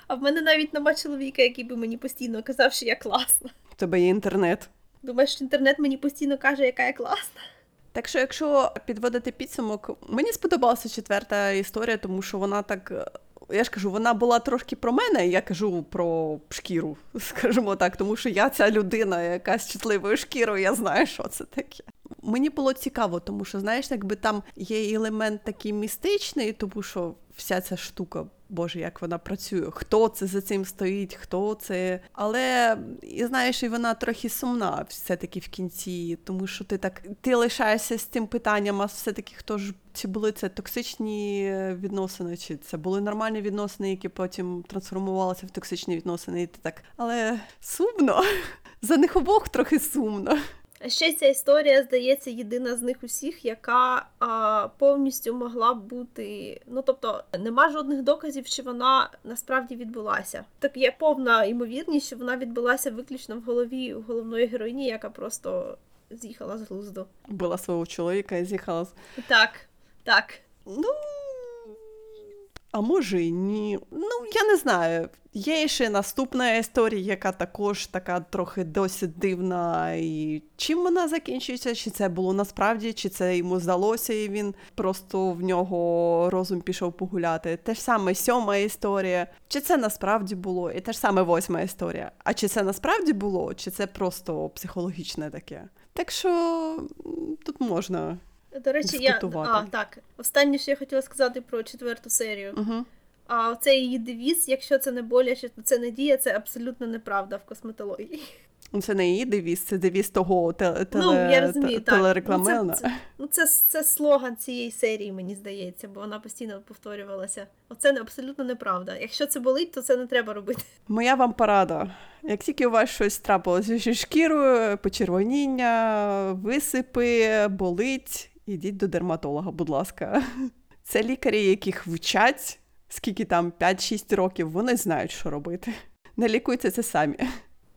B: А в мене навіть нема чоловіка, який би мені постійно казав, що я класна.
A: У тебе є інтернет.
B: Думаєш, інтернет мені постійно каже, яка я класна.
A: Так що, якщо підводити підсумок, мені сподобалася четверта історія, тому що вона так. е, Я ж кажу, вона була трошки про мене, я кажу про шкіру, [laughs] скажімо так, тому що я ця людина, яка з чутливою шкірою, я знаю, що це таке. Мені було цікаво, тому що, знаєш, якби там є елемент такий містичний, тому що вся ця штука, Боже, як вона працює, хто це за цим стоїть, хто це. Але і знаєш, і вона трохи сумна все-таки в кінці, тому що ти так ти лишаєшся з цим питанням, а все-таки хто ж чи були це токсичні відносини, чи це були нормальні відносини, які потім трансформувалися в токсичні відносини, і ти так. Але сумно. [laughs] За них обох трохи сумно.
B: А ще ця історія, здається, єдина з них усіх, яка а, повністю могла б бути. Ну тобто, нема жодних доказів, що вона насправді відбулася. Так є повна ймовірність, що вона відбулася виключно в голові головної героїні, яка просто з'їхала з глузду.
A: Була свого чоловіка і з'їхала з.
B: Так, так.
A: Ну. А може і ні. Ну, я не знаю. Є ще наступна історія, яка також така трохи досить дивна. І чим вона закінчується? Чи це було насправді, чи це йому здалося, і він просто в нього розум пішов погуляти. Те ж саме сьома історія. Чи це насправді було? І те ж саме восьма історія. А чи це насправді було, чи це просто психологічне таке? Так що тут можна.
B: До речі, я а, так. Останнє, що я хотіла сказати про четверту серію.
A: Угу.
B: А цей її девіз, якщо це не боляче, то це не діє, це абсолютно неправда в косметології.
A: Ну, Це не її девіз, це девіз того теле,
B: Ну, я розумію,
A: телерекламена.
B: Ну, це, це, ну, це, це слоган цієї серії, мені здається, бо вона постійно повторювалася. Оце не абсолютно неправда. Якщо це болить, то це не треба робити.
A: Моя вам порада. Як тільки у вас щось трапилося зі шкірою, почервоніння, висипи, болить, ідіть до дерматолога, будь ласка. [laughs] Це лікарі, яких вчать, скільки там 5-6 років, вони знають, що робити. Не лікуйте це самі.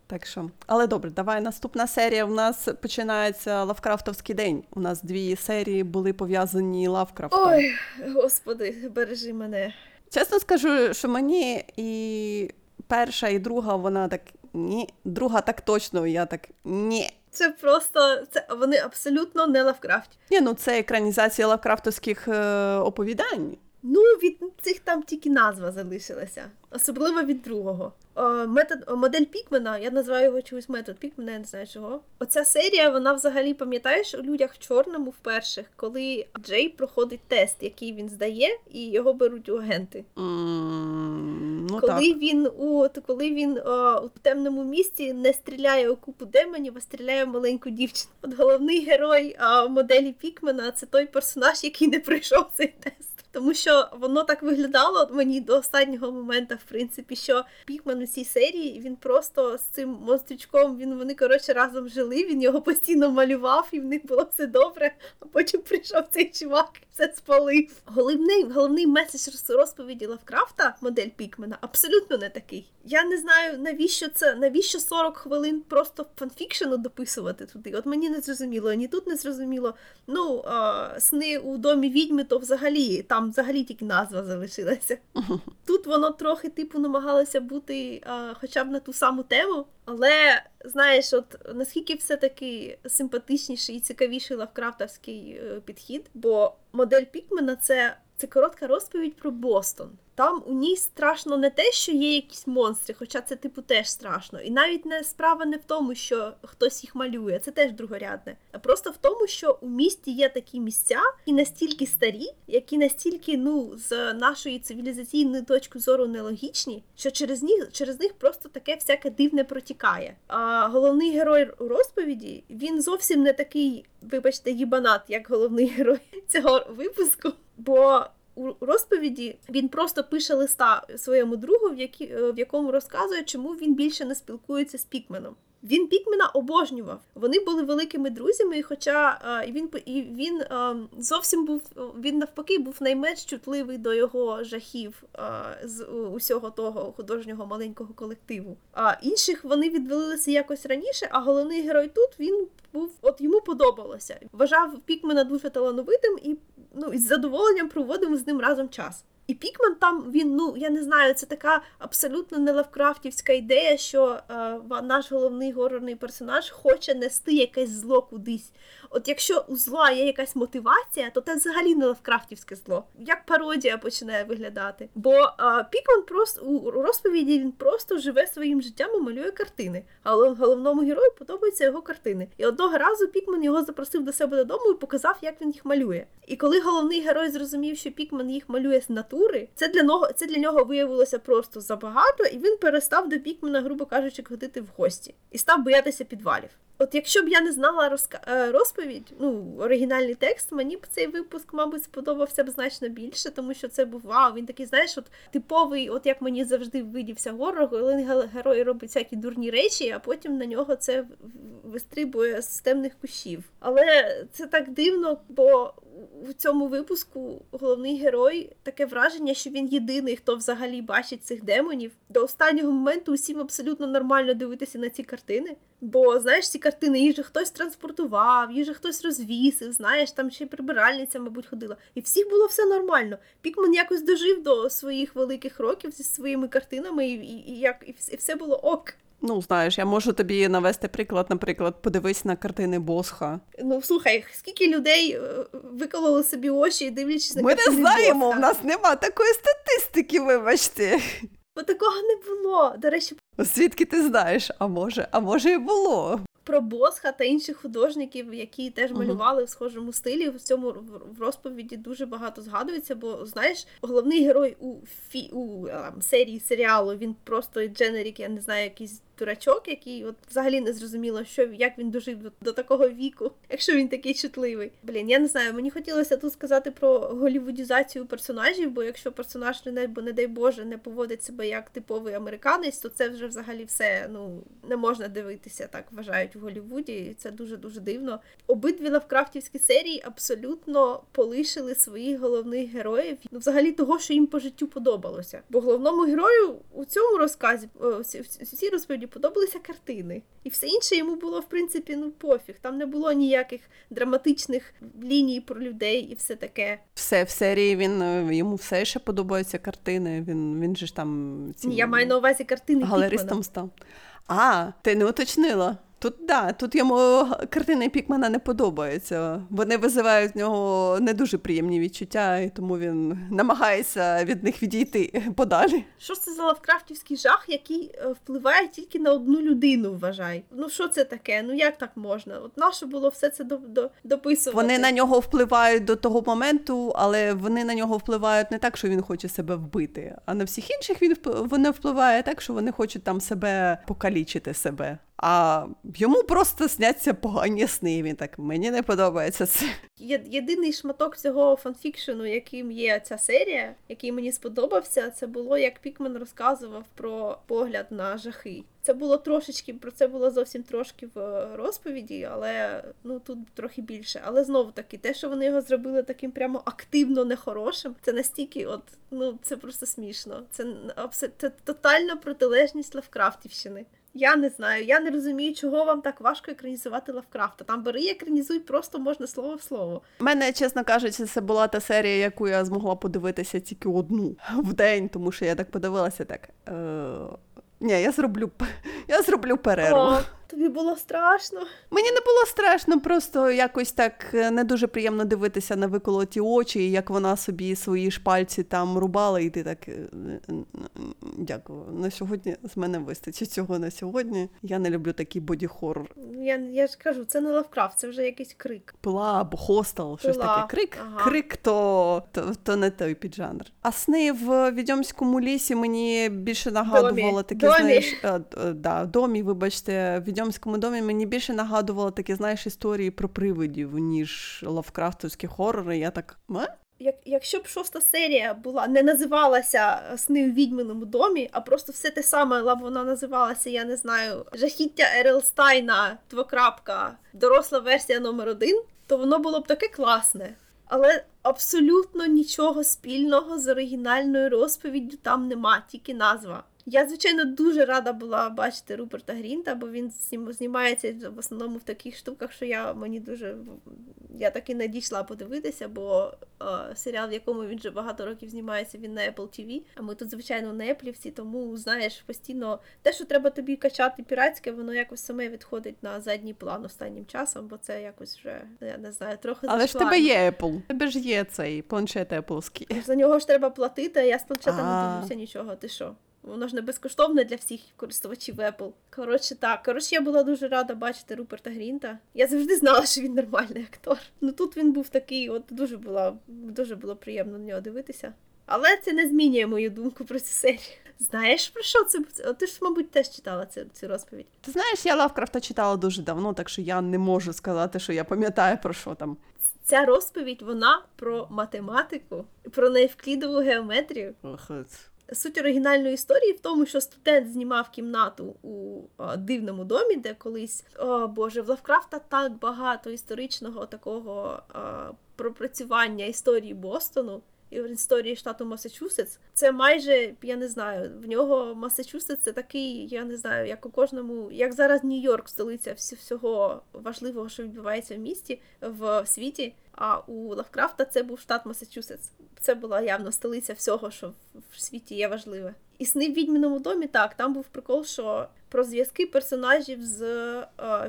A: Так що, але добре, давай наступна серія. У нас починається Лавкрафтовський день. У нас дві серії були пов'язані Лавкрафтом.
B: Ой, господи, бережи мене.
A: Чесно скажу, що мені і перша, і друга, вона так ні. Друга так точно, я так ні.
B: Це просто це вони абсолютно не Лавкрафт.
A: Ні, ну це екранізація лавкрафтовських е, оповідань.
B: Ну, від цих там тільки назва залишилася, особливо від другого. Е, метод, о, модель Пікмена, я називаю його чогось метод Пікмена, я не знаю чого. Оця серія, вона взагалі пам'ятаєш у людях в чорному вперше, коли Джей проходить тест, який він здає, і його беруть у агенти.
A: М, ну
B: коли
A: так.
B: він у коли він е, у темному місці не стріляє у купу демонів, а стріляє в маленьку дівчину. От головний герой е, моделі Пікмена це той персонаж, який не пройшов цей тест. Тому що воно так виглядало мені до останнього моменту, в принципі, що Пікмен у цій серії він просто з цим монстрючком, він вони коротше разом жили. Він його постійно малював, і в них було все добре. А потім прийшов цей чувак і все спалив. Головний головний меседж розповіді Лавкрафта, модель Пікмена, абсолютно не такий. Я не знаю, навіщо це, навіщо 40 хвилин просто фанфікшену дописувати туди. От мені не зрозуміло, ні тут не зрозуміло. Ну, а, сни у домі відьми, то взагалі там взагалі тільки назва залишилася. [laughs] Тут воно трохи, типу, намагалося бути а, хоча б на ту саму тему. Але знаєш, от наскільки все-таки симпатичніший і цікавіший лавкрафтовський е, підхід, бо модель Пікмена це, це коротка розповідь про Бостон. Там у ній страшно не те, що є якісь монстри, хоча це типу теж страшно. І навіть не справа не в тому, що хтось їх малює, це теж другорядне. А просто в тому, що у місті є такі місця, і настільки старі, які настільки, ну, з нашої цивілізаційної точки зору нелогічні, що через них через них просто таке всяке дивне протікає. А головний герой у розповіді він зовсім не такий, вибачте, їбанат, як головний герой цього випуску. Бо у розповіді він просто пише листа своєму другу, в, які, е, в якому розказує, чому він більше не спілкується з Пікменом. Він Пікмена обожнював. Вони були великими друзями, хоча е, і він і він е, зовсім був він навпаки був найменш чутливий до його жахів з усього того художнього маленького колективу. А інших вони відвалилися якось раніше. А головний герой тут він був от йому подобалося. Вважав Пікмена дуже талановитим і ну із задоволенням проводимо з ним разом час. І Пікмен там він, ну я не знаю, це така абсолютно не лавкрафтівська ідея, що е, наш головний горорний персонаж хоче нести якесь зло кудись. От якщо у зла є якась мотивація, то це взагалі не лавкрафтівське зло. Як пародія починає виглядати. Бо е, Пікмен просто у розповіді він просто живе своїм життям і малює картини. А голов- головному герою подобаються його картини. І одного разу Пікмен його запросив до себе додому і показав, як він їх малює. І коли головний герой зрозумів, що Пікмен їх малює з натури, це для нього це для нього виявилося просто забагато, і він перестав до Пікмена, грубо кажучи, ходити в гості і став боятися підвалів. От якщо б я не знала розка... е, розповідь, ну оригінальний текст, мені б цей випуск, мабуть, сподобався б значно більше, тому що це був вау. Він такий, знаєш, от типовий, от як мені завжди видівся горор, коли ге- герой робить всякі дурні речі, а потім на нього це вистрибує з темних кущів. Але це так дивно, бо в цьому випуску головний герой таке враження, що він єдиний, хто взагалі бачить цих демонів. До останнього моменту усім абсолютно нормально дивитися на ці картини. Бо знаєш, ці картини їх же хтось транспортував, їх же хтось розвісив, знаєш, там ще й прибиральниця, мабуть, ходила. І всіх було все нормально. Пікман якось дожив до своїх великих років зі своїми картинами, і, і, і, як, і, все було ок.
A: Ну, знаєш, я можу тобі навести приклад, наприклад, подивись на картини Босха.
B: Ну слухай, скільки людей е, викололи собі очі, дивлячись на
A: Ми не знаємо,
B: Босха?
A: в нас нема такої статистики, вибачте.
B: Бо такого не було. До речі,
A: Звідки ти знаєш? А може, а може і було.
B: про Босха та інших художників, які теж малювали в схожому стилі. В цьому в розповіді дуже багато згадується, бо знаєш, головний герой у фі у ем, серії серіалу він просто дженерік, я не знаю, якийсь дурачок, який от взагалі не зрозуміло, що як він дожив до, такого віку, [laughs] якщо він такий чутливий. Блін, я не знаю. Мені хотілося тут сказати про голівудізацію персонажів, бо якщо персонаж не, бо не дай Боже не поводить себе як типовий американець, то це вже взагалі все ну не можна дивитися, так вважають в Голлівуді. І це дуже дуже дивно. Обидві лавкрафтівські серії абсолютно полишили своїх головних героїв, ну взагалі того, що їм по життю подобалося. Бо головному герою у цьому розказі о, в розповіді подобалися картини, і все інше йому було в принципі ну пофіг. Там не було ніяких драматичних ліній про людей і все таке.
A: Все в серії він е, йому все ще подобаються картини. Він, він же ж там
B: ці... Я маю на увазі картини Пікмана.
A: галеристом став. А, ти не уточнила. Тут да, тут йому картини Пікмана не подобаються. Вони визивають в нього не дуже приємні відчуття, і тому він намагається від них відійти [laughs] подалі.
B: Що це за лавкрафтівський жах, який е, впливає тільки на одну людину, вважай. Ну що це таке? Ну як так можна? От наше було все це до, до, дописувати.
A: Вони на нього впливають до того моменту, але вони на нього впливають не так, що він хоче себе вбити. А на всіх інших він вони впливає так, що вони хочуть там себе покалічити себе. А йому просто сняться погані сни. Він так мені не подобається це.
B: Єдиний шматок цього фанфікшену, яким є ця серія, який мені сподобався, це було як Пікмен розказував про погляд на жахи. Це було трошечки, про це було зовсім трошки в розповіді, але ну тут трохи більше. Але знову таки, те, що вони його зробили таким прямо активно нехорошим, це настільки, от ну це просто смішно. Це абс- це тотальна протилежність Лавкрафтівщини. Я не знаю, я не розумію, чого вам так важко екранізувати Лавкрафта. Там бери екранізуй, просто можна слово в слово.
A: У мене, чесно кажучи, це була та серія, яку я змогла подивитися тільки одну в день, тому що я так подивилася так. Е... Ні, я зроблю [laughs] я зроблю перерву.
B: О, тобі було страшно.
A: Мені не було страшно, просто якось так е, не дуже приємно дивитися на виколоті очі, як вона собі свої шпальці там рубала, і ти так. е, Дякую. На сьогодні з мене вистачить цього на сьогодні. Я не люблю такий body horror.
B: Я, я ж кажу, це не Лавкрафт, це вже якийсь крик.
A: Пила або хостел, щось
B: Пила,
A: таке. Крик,
B: ага.
A: крик то, то, то не той піджанр. А сни в відьомському лісі мені більше нагадувало таке, знаєш, е, е, да, домі, вибачте, в відьомському домі мені більше нагадувало такі, знаєш, історії про привидів, ніж лавкрафтовські хорори. Я так. «Ме?
B: Як, якщо б шоста серія була не називалася Сни у відьминому домі, а просто все те саме, але б вона називалася, я не знаю, жахіття Ерелстайна, двокрапка, доросла версія номер один, то воно було б таке класне. Але абсолютно нічого спільного з оригінальною розповіддю там нема, тільки назва. Я, звичайно, дуже рада була бачити Руперта Грінта, бо він знім- знімається в основному в таких штуках, що я мені дуже я таки не дійшла подивитися, бо е, серіал, в якому він вже багато років знімається, він на Apple TV. А ми тут, звичайно, на Apple, тому знаєш, постійно те, що треба тобі качати піратське, воно якось саме відходить на задній план останнім часом, бо це якось вже я не знаю, трохи
A: Але ж тебе є Apple. Тебе ж є цей планшет Appleський.
B: За нього ж треба платити, а я з планшета не дивлюся нічого. Ти що? Воно ж не безкоштовне для всіх користувачів Apple. Коротше, так. Коротше, я була дуже рада бачити Руперта Грінта. Я завжди знала, що він нормальний актор. Ну тут він був такий, от дуже було, дуже було приємно на нього дивитися. Але це не змінює мою думку про цю серію. Знаєш про що це? Ти ж, мабуть, теж читала цю, цю розповідь.
A: Ти знаєш, я Лавкрафта читала дуже давно, так що я не можу сказати, що я пам'ятаю про що там.
B: Ця розповідь вона про математику, про неевклідову геометрію.
A: Ох,
B: Суть оригінальної історії в тому, що студент знімав кімнату у о, дивному домі, де колись о Боже, в Лавкрафта так багато історичного такого о, пропрацювання історії Бостону і історії штату Масачусетс. Це майже, я не знаю, в нього Масачусетс це такий, я не знаю, як у кожному, як зараз Нью-Йорк, столиця всього важливого, що відбувається в місті в світі. А у Лавкрафта це був штат Масачусетс. Це була явно столиця всього, що в- світі є важливе. І сни в відьміному домі так, там був прикол, що про зв'язки персонажів з е,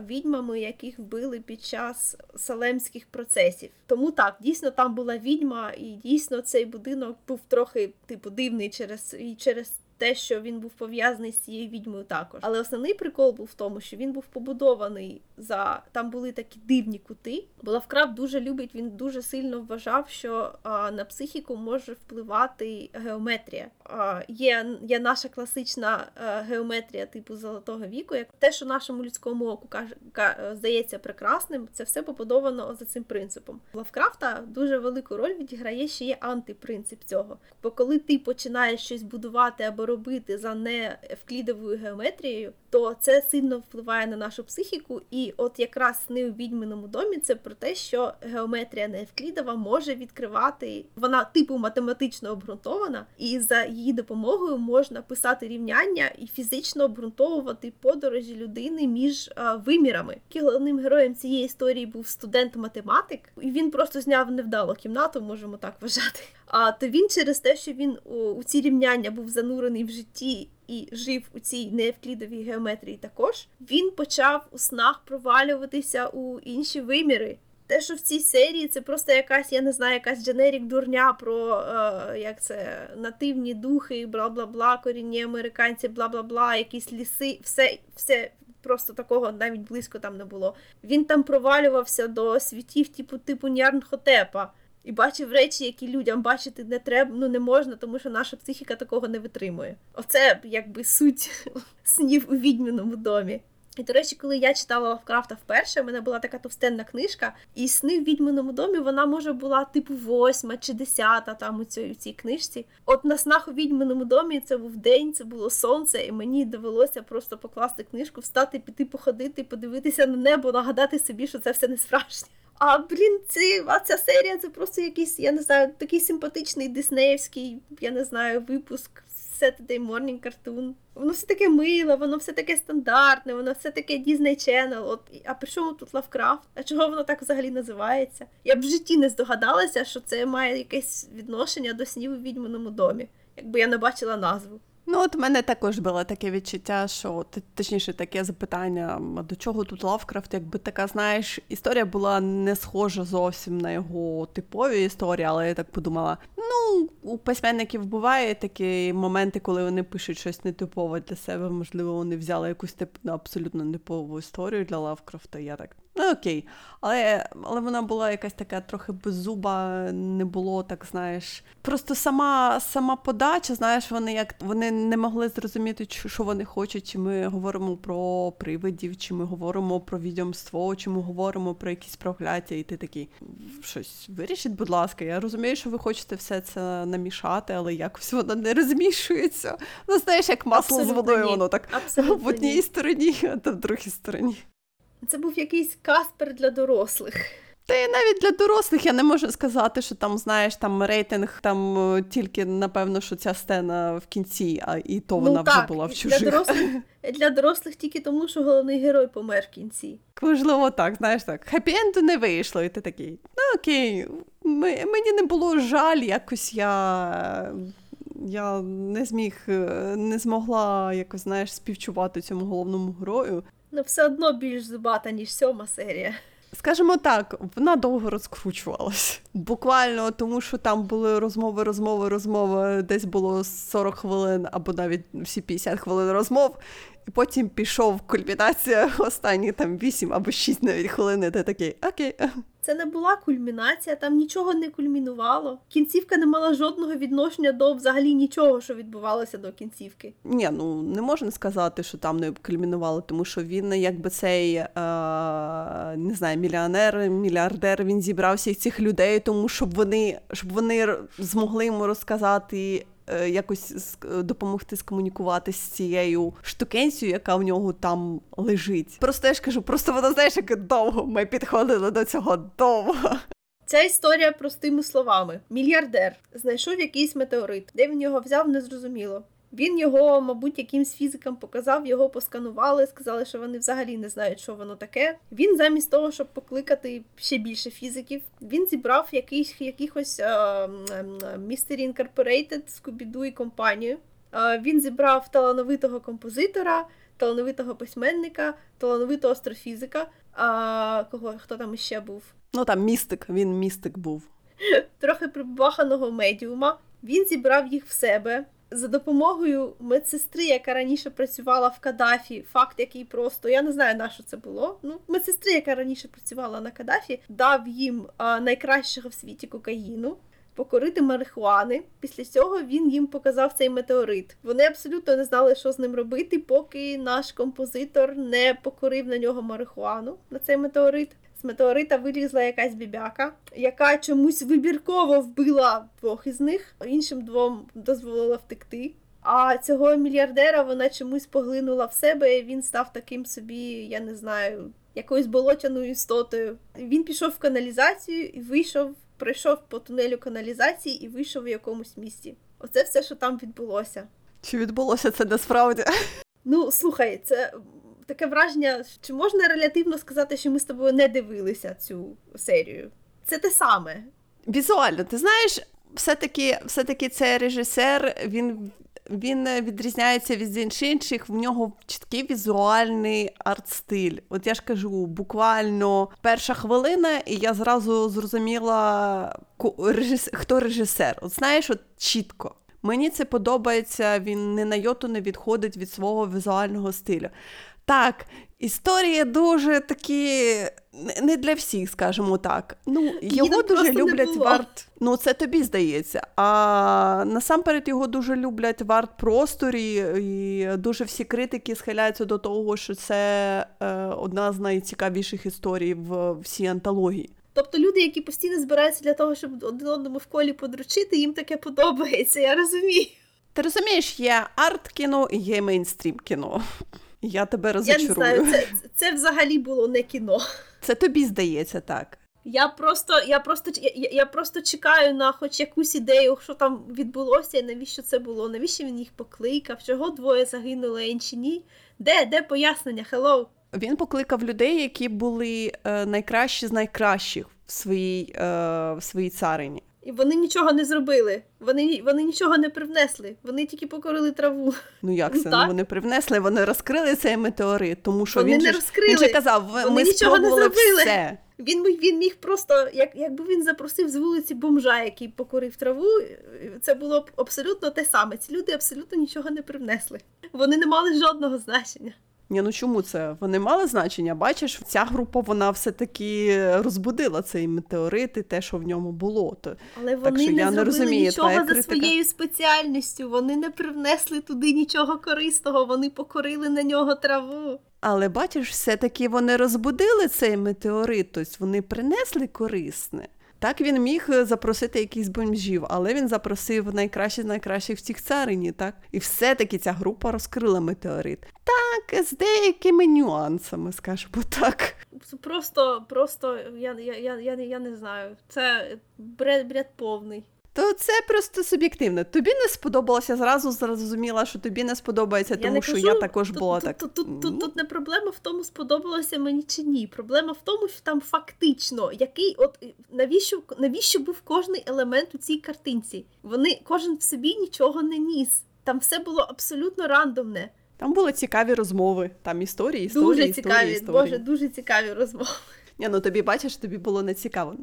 B: відьмами, яких вбили під час салемських процесів. Тому так, дійсно там була відьма, і дійсно цей будинок був трохи типу дивний через і через. Те, що він був пов'язаний з цією відьмою також. Але основний прикол був в тому, що він був побудований за там були такі дивні кути. Бо Лавкрафт дуже любить, він дуже сильно вважав, що а, на психіку може впливати геометрія. А, є, є наша класична а, геометрія типу золотого віку, як те, що нашому людському оку каже, ка- е, здається прекрасним, це все побудовано за цим принципом. Лавкрафта дуже велику роль відіграє ще є антипринцип цього. Бо коли ти починаєш щось будувати або робити за невклідовою геометрією, то це сильно впливає на нашу психіку. І от якраз сни у відьминому домі це про те, що геометрія неевклідова може відкривати, вона типу математично обґрунтована, і за її допомогою можна писати рівняння і фізично обґрунтовувати подорожі людини між а, вимірами. І Головним героєм цієї історії був студент-математик, і він просто зняв невдало кімнату, можемо так вважати. А то він через те, що він у, ці рівняння був занурений в житті і жив у цій неевклідовій геометрії також, він почав у снах провалюватися у інші виміри. Те, що в цій серії це просто якась, я не знаю, якась дженерік дурня про е, як це нативні духи, бла бла бла, корінні американці, бла бла бла, якісь ліси, все, все просто такого навіть близько там не було. Він там провалювався до світів, типу типу Нярнхотепа. І бачив речі, які людям бачити не треба, ну не можна, тому що наша психіка такого не витримує. Оце якби суть [laughs] снів у відьміному домі. І, до речі, коли я читала Лавкрафта вперше, в мене була така товстенна книжка, і сни в відьминому домі вона може була типу восьма чи десята там у цій, у цій книжці. От на снах у відьминому домі це був день, це було сонце, і мені довелося просто покласти книжку, встати, піти походити, подивитися на небо, нагадати собі, що це все не справжнє. А блін, ці, а ця серія це просто якийсь, я не знаю, такий симпатичний диснеївський, я не знаю, випуск Saturday Morning Cartoon. Воно все таке миле, воно все таке стандартне, воно все таке Disney Channel. От, а при чому тут Лавкрафт? А чого воно так взагалі називається? Я б в житті не здогадалася, що це має якесь відношення до снів у відьманому домі, якби я не бачила назву.
A: Ну, от в мене також було таке відчуття, що точніше таке запитання, до чого тут Лавкрафт, якби така, знаєш, історія була не схожа зовсім на його типові історії, але я так подумала: ну, у письменників буває такі моменти, коли вони пишуть щось нетипове для себе. Можливо, вони взяли якусь тип ну, абсолютно нетипову історію для Лавкрафта. Я так. Ну окей, але, але вона була якась така трохи беззуба, не було так, знаєш. Просто сама, сама подача, знаєш, вони як вони не могли зрозуміти, що вони хочуть, чи ми говоримо про привидів, чи ми говоримо про відьомство, чи ми говоримо про якісь прокляття, і ти такий щось вирішіть, будь ласка. Я розумію, що ви хочете все це намішати, але якось воно не розмішується. Ну, знаєш, як масло з водою,
B: ні.
A: воно так
B: Абсолютно
A: в одній
B: ні.
A: стороні, а в другій стороні.
B: Це був якийсь Каспер для дорослих.
A: Та і навіть для дорослих я не можу сказати, що там, знаєш, там рейтинг там е, тільки напевно, що ця сцена в кінці, а і то вона
B: ну,
A: вже була в
B: Для
A: чужих.
B: дорослих, [laughs] для дорослих тільки тому, що головний герой помер в кінці.
A: Можливо, так, знаєш так. Хеппі-енду не вийшло, і ти такий. Ну окей, ми, мені не було жаль, якось я. Я не зміг, е, не змогла якось, знаєш, співчувати цьому головному герою.
B: Ну, все одно більш зубата, ніж сьома серія.
A: Скажімо так, вона довго розкручувалась. Буквально тому, що там були розмови, розмови, розмови. Десь було 40 хвилин або навіть всі 50 хвилин розмов. І потім пішов кульмінація [laughs] останні там 8 або 6 навіть хвилин. І ти такий, окей.
B: Це не була кульмінація, там нічого не кульмінувало. Кінцівка не мала жодного відношення до взагалі нічого, що відбувалося до кінцівки.
A: Ні, ну не можна сказати, що там не кульмінувало, тому що він, якби цей е, не знаю, мільйонер, мільярдер, він зібрав всіх цих людей, тому щоб вони, щоб вони змогли йому розказати якось е, допомогти скомунікувати з цією штукенцією, яка в нього там лежить. Просто я ж кажу, просто вона знаєш, як довго ми підходили до цього довго.
B: Ця історія простими словами: мільярдер знайшов якийсь метеорит, де він його взяв, незрозуміло. Він його, мабуть, якимсь фізикам показав, його посканували, сказали, що вони взагалі не знають, що воно таке. Він замість того, щоб покликати ще більше фізиків, він зібрав якийсь, якихось Mystery Incorporated, Scooby-Doo і компанію. Е, Він зібрав талановитого композитора, талановитого письменника, талановитого астрофізика. А кого хто там іще був?
A: Ну там містик, він містик був.
B: трохи прибаханого медіума. Він зібрав їх в себе за допомогою медсестри, яка раніше працювала в Кадафі. Факт, який просто я не знаю, на що це було. Ну, медсестри, яка раніше працювала на Кадафі, дав їм а, найкращого в світі кокаїну. Покорити марихуани. Після цього він їм показав цей метеорит. Вони абсолютно не знали, що з ним робити, поки наш композитор не покорив на нього марихуану на цей метеорит. З метеорита вилізла якась бібяка, яка чомусь вибірково вбила двох із них, іншим двом дозволила втекти. А цього мільярдера вона чомусь поглинула в себе, і він став таким собі, я не знаю, якоюсь болотяною істотою. Він пішов в каналізацію і вийшов, пройшов по тунелю каналізації і вийшов в якомусь місті. Оце все, що там відбулося.
A: Чи відбулося це насправді?
B: Ну, слухай, це таке враження, чи можна релятивно сказати, що ми з тобою не дивилися цю серію? Це те саме.
A: Візуально, ти знаєш, все-таки, все-таки цей режисер, він, він відрізняється від інших, в нього чіткий візуальний арт-стиль. От я ж кажу, буквально перша хвилина, і я зразу зрозуміла, хто режисер. От знаєш, от чітко. Мені це подобається, він не на йоту не відходить від свого візуального стилю. Так, історії дуже такі не- для всіх, скажімо так. Ну, його дуже люблять
B: було.
A: в арт. Ну, це тобі здається. А насамперед його дуже люблять в арт-просторі, і дуже всі критики схиляються до того, що це е, одна з найцікавіших історій в всій антології.
B: Тобто люди, які постійно збираються для того, щоб один одному в колі подручити, їм таке подобається, я розумію.
A: Ти розумієш, є арт-кіно і є мейнстрім кіно. Я тебе
B: Я не знаю, це, це взагалі було не кіно.
A: Це тобі здається так.
B: Я просто, я просто, я, я- я просто чекаю на хоч якусь ідею, що там відбулося, і навіщо це було, навіщо він їх покликав, чого двоє загинули, а інші ні. Де, де пояснення? Hello?
A: Він покликав людей, які були е, найкращі з найкращих в своїй, е, в своїй царині.
B: І вони нічого не зробили. Вони, вони нічого не привнесли. Вони тільки покорили траву.
A: Ну як [laughs] це? Ну, вони привнесли, вони розкрили цей метеорит, тому що
B: Вони
A: він,
B: не
A: ж-
B: розкрили.
A: він же казав, «Ви-
B: Вони
A: ми
B: нічого не зробили».
A: все.
B: Він він міг просто, як, якби він запросив з вулиці бомжа, який покорив траву, це було б абсолютно те саме. Ці люди абсолютно нічого не привнесли. Вони не мали жодного значення.
A: Ні, ну чому це? Вони мали значення. Бачиш, ця група вона все-таки розбудила цей метеорит і те, що в ньому було. То
B: Але вони
A: що
B: не
A: я не розумію,
B: нічого за
A: критика.
B: своєю спеціальністю. Вони не привнесли туди нічого корисного, вони покорили на нього траву.
A: Але бачиш, все-таки вони розбудили цей метеорит, тобто вони принесли корисне. Так він міг е, запросити якісь бомжів, але він запросив найкращих найкращих в цих царині, так? І все-таки ця група розкрила метеорит. Так, з деякими нюансами, скажімо так.
B: Просто, просто я, я, я, я, я не знаю. Це бред, бред повний.
A: То це просто суб'єктивно. Тобі не сподобалося, зразу зрозуміла, що тобі не сподобається, тому
B: не
A: що
B: кажу,
A: я також
B: тут,
A: була
B: тут,
A: так.
B: Тут, тут, тут, тут не проблема в тому, сподобалося мені чи ні. Проблема в тому, що там фактично, який, от навіщо, навіщо був кожний елемент у цій картинці? Вони кожен в собі нічого не ніс. Там все було абсолютно рандомне.
A: Там були цікаві розмови, там історії, історії,
B: дуже
A: історії,
B: цікаві,
A: історії.
B: боже, дуже цікаві розмови.
A: Ні, ну тобі бачиш, тобі було не цікаво.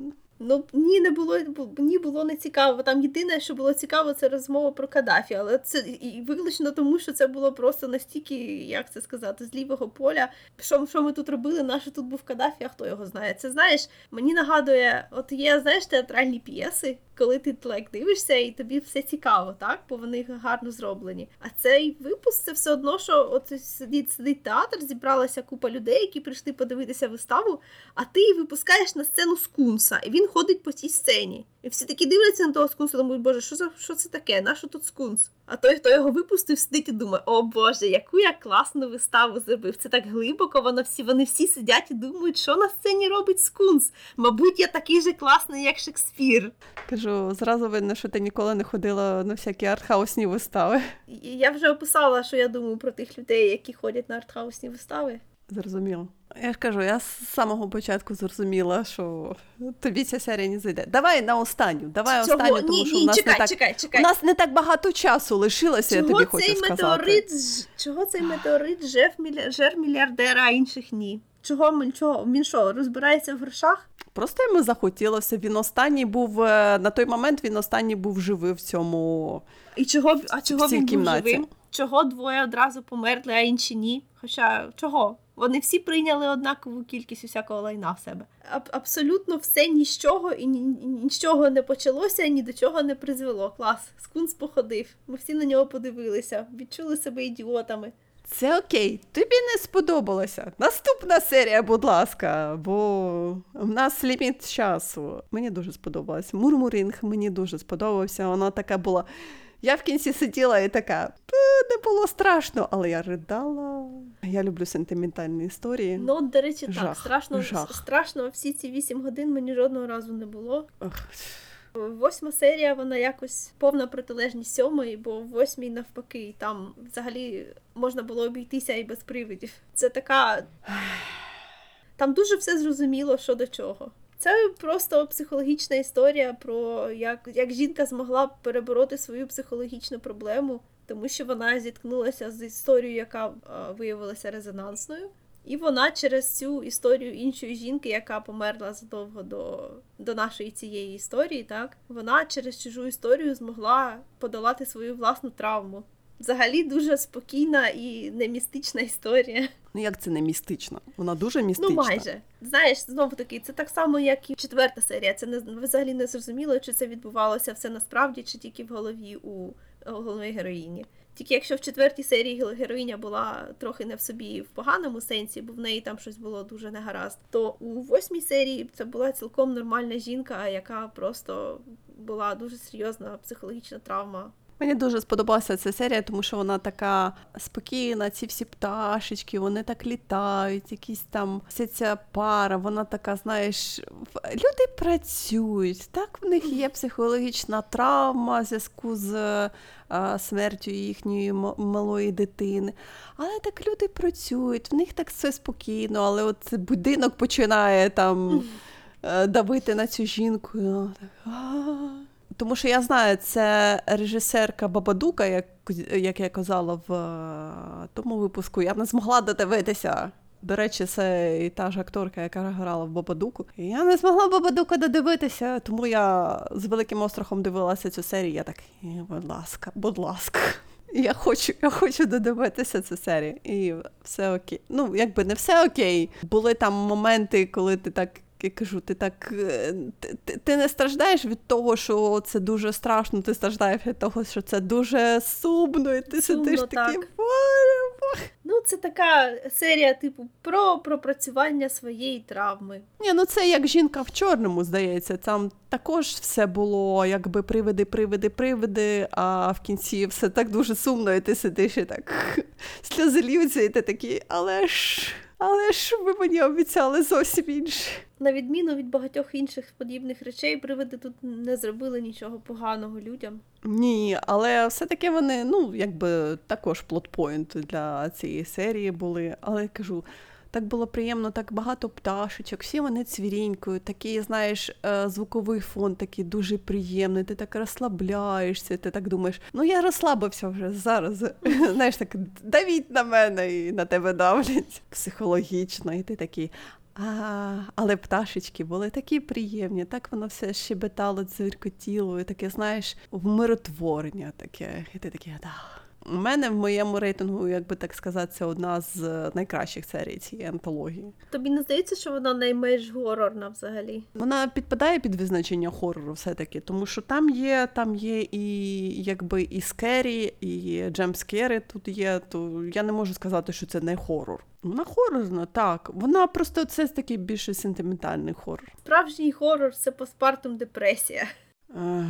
B: Ну ні, не було ні, було не цікаво. Там єдине, що було цікаво, це розмова про Каддафі, але це і виключно тому, що це було просто настільки, як це сказати, з лівого поля. Що, що ми тут робили? Наше тут був Каддафі, а хто його знає? Це знаєш, мені нагадує, от є знаєш театральні п'єси, коли ти like, дивишся і тобі все цікаво, так? Бо вони гарно зроблені. А цей випуск це все одно, що от сидить сидить театр, зібралася купа людей, які прийшли подивитися виставу, а ти випускаєш на сцену скунса, і він ходить по цій сцені. І всі такі дивляться на того скунса, думають, боже, що за що це таке? Нащо тут скунс? А той, хто його випустив, сидить і думає, о Боже, яку я класну виставу зробив. Це так глибоко, воно всі, вони всі сидять і думають, що на сцені робить скунс. Мабуть, я такий же класний, як Шекспір.
A: Кажу, зразу видно, що ти ніколи не ходила на всякі артхаусні вистави.
B: Я вже описала, що я думаю про тих людей, які ходять на артхаусні вистави.
A: Зрозуміло. Я ж кажу, я з самого початку зрозуміла, що тобі ця серія не зайде. Давай на останню, давай
B: Чого?
A: останню, тому
B: ні,
A: що
B: ні,
A: у нас
B: чекай,
A: не так
B: чекай, чекай.
A: у нас не так багато часу лишилося, я
B: Чого
A: тобі хочу
B: цей
A: сказати.
B: метеорит, чого цей метеорит жер, жер мільярдера, а інших ні? Чого чого? він що, розбирається в грошах?
A: Просто йому захотілося. Він останній був е, на той момент. Він останній був живий в цьому.
B: І чого, а чого
A: цій
B: він був
A: кімнаті.
B: живим? Чого двоє одразу померли, а інші ні? Хоча чого? Вони всі прийняли однакову кількість усякого лайна в себе. Аб- абсолютно все ні з чого і ні, ні- ні з чого не почалося, ні до чого не призвело. Клас. Скунс походив. Ми всі на нього подивилися, відчули себе ідіотами.
A: Це окей, тобі не сподобалося. Наступна серія, будь ласка, бо в нас ліміт часу. Мені дуже сподобалось. Мурмуринг мені дуже сподобався. Вона така була. Я в кінці сиділа і така, «Е, не було страшно, але я ридала. Я люблю сентиментальні історії.
B: Ну, до речі, так,
A: Жах,
B: страшно,
A: жах.
B: страшно всі ці вісім годин мені жодного разу не було.
A: Ох,
B: Восьма серія, вона якось повна протилежність сьомої, бо в восьмій навпаки, там взагалі можна було обійтися і без привидів. Це така. Там дуже все зрозуміло, що до чого. Це просто психологічна історія про як, як жінка змогла перебороти свою психологічну проблему, тому що вона зіткнулася з історією, яка е, виявилася резонансною. І вона через цю історію іншої жінки, яка померла задовго до, до нашої цієї історії, так вона через чужу історію змогла подолати свою власну травму. Взагалі дуже спокійна і не містична історія.
A: ну як це не містично? Вона дуже містична.
B: Ну майже знаєш, знову таки, це так само, як і четверта серія. Це не взагалі не зрозуміло, чи це відбувалося все насправді, чи тільки в голові у головної героїні. Тільки якщо в четвертій серії героїня була трохи не в собі в поганому сенсі, бо в неї там щось було дуже негаразд, то у восьмій серії це була цілком нормальна жінка, яка просто була дуже серйозна психологічна травма.
A: Мені дуже сподобалася ця серія, тому що вона така спокійна, ці всі пташечки, вони так літають, якісь там вся ця пара, вона така, знаєш, люди працюють, так в них є психологічна травма в зв'язку з е, смертю їхньої малої дитини. Але так люди працюють, в них так все спокійно, але от будинок починає там е, давити на цю жінку. і вона так, «А». Тому що я знаю, це режисерка Бабадука, як, як я казала в е, тому випуску. Я не змогла додивитися. До речі, це і та ж акторка, яка грала в Бабадуку. Я не змогла Бабадука додивитися, тому я з великим острахом дивилася цю серію. Я так, «Е, будь ласка, будь ласка. [laughs] Я хочу, я хочу додивитися цю серію. І все окей. Ну, якби не все окей. Були там моменти, коли ти так. Я кажу, ти так е, ти, ти, не страждаєш від того, що це дуже страшно, ти страждаєш від того, що це дуже сумно, і ти
B: Сумно,
A: сидиш такий
B: так.
A: «Боже,
B: Ну, це така серія, типу, про пропрацювання своєї травми.
A: Ні, ну це як жінка в чорному, здається. Там також все було, якби привиди, привиди, привиди, а в кінці все так дуже сумно, і ти сидиш і так [laughs] сльози льються, і ти такий, але ж, але ж ви мені обіцяли зовсім інше.
B: На відміну від багатьох інших подібних речей, привиди тут не зробили нічого поганого людям.
A: Ні, але все-таки вони, ну, якби також plot point для цієї серії були. Але я кажу, так було приємно, так багато пташечок, всі вони цвірінькають, такий, знаєш, е, звуковий фон такий дуже приємний, ти так розслабляєшся, ти так думаєш, ну я розслабився вже зараз. [laughs] Знаєш, так давіть на мене і на тебе давлять психологічно, і ти такий. А, але пташечки були такі приємні, так воно все щебетало, дзиркотіло, і таке, знаєш, вмиротворення таке. І ти такий, да. У мене в моєму рейтингу, як би так сказати, це одна з е, найкращих серій цієї антології.
B: Тобі не здається, що вона найменш горорна взагалі?
A: Вона підпадає під визначення хорору все-таки, тому що там є, там є і якби і скері, і джемпскери тут є. То я не можу сказати, що це не хорор. Вона хорорна, так. Вона просто це такий більше сентиментальний хорор.
B: Справжній горор це постпартум депресія.
A: Ех,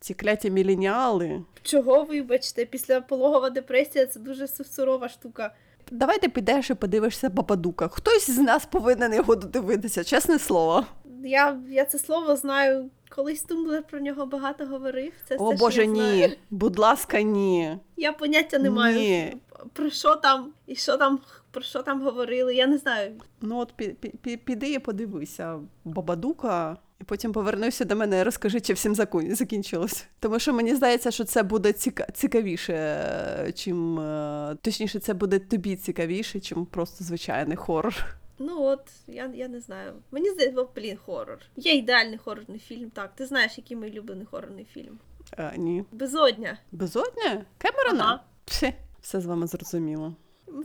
A: ці кляті міленіали.
B: Чого, вибачте, після пологова депресія це дуже сурова штука.
A: Давай ти підеш і подивишся Бабадука. Хтось з нас повинен його додивитися, чесне слово.
B: Я, я це слово знаю. Колись Тумблер про нього багато говорив. Це
A: О
B: все,
A: Боже,
B: знаю.
A: ні. Будь ласка, ні.
B: Я поняття не маю, про що там і що там, про що там говорили. Я не знаю.
A: Ну от пі- пі- пі- піди і подивися Бабадука, і потім повернуся до мене і розкажи, чи всім закінчилось. Тому що мені здається, що це буде цікавіше, е, чим е, точніше, це буде тобі цікавіше, чим просто звичайний хорор.
B: Ну от, я, я не знаю. Мені здається, блін, хорор. Є ідеальний хорорний фільм. Так, ти знаєш, який мій улюблений хорорний фільм?
A: Е, ні.
B: Безодня.
A: Безодня? Кемерона?
B: Ага.
A: Псе, все з вами зрозуміло.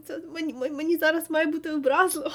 B: Це мені, мені зараз має бути образливо.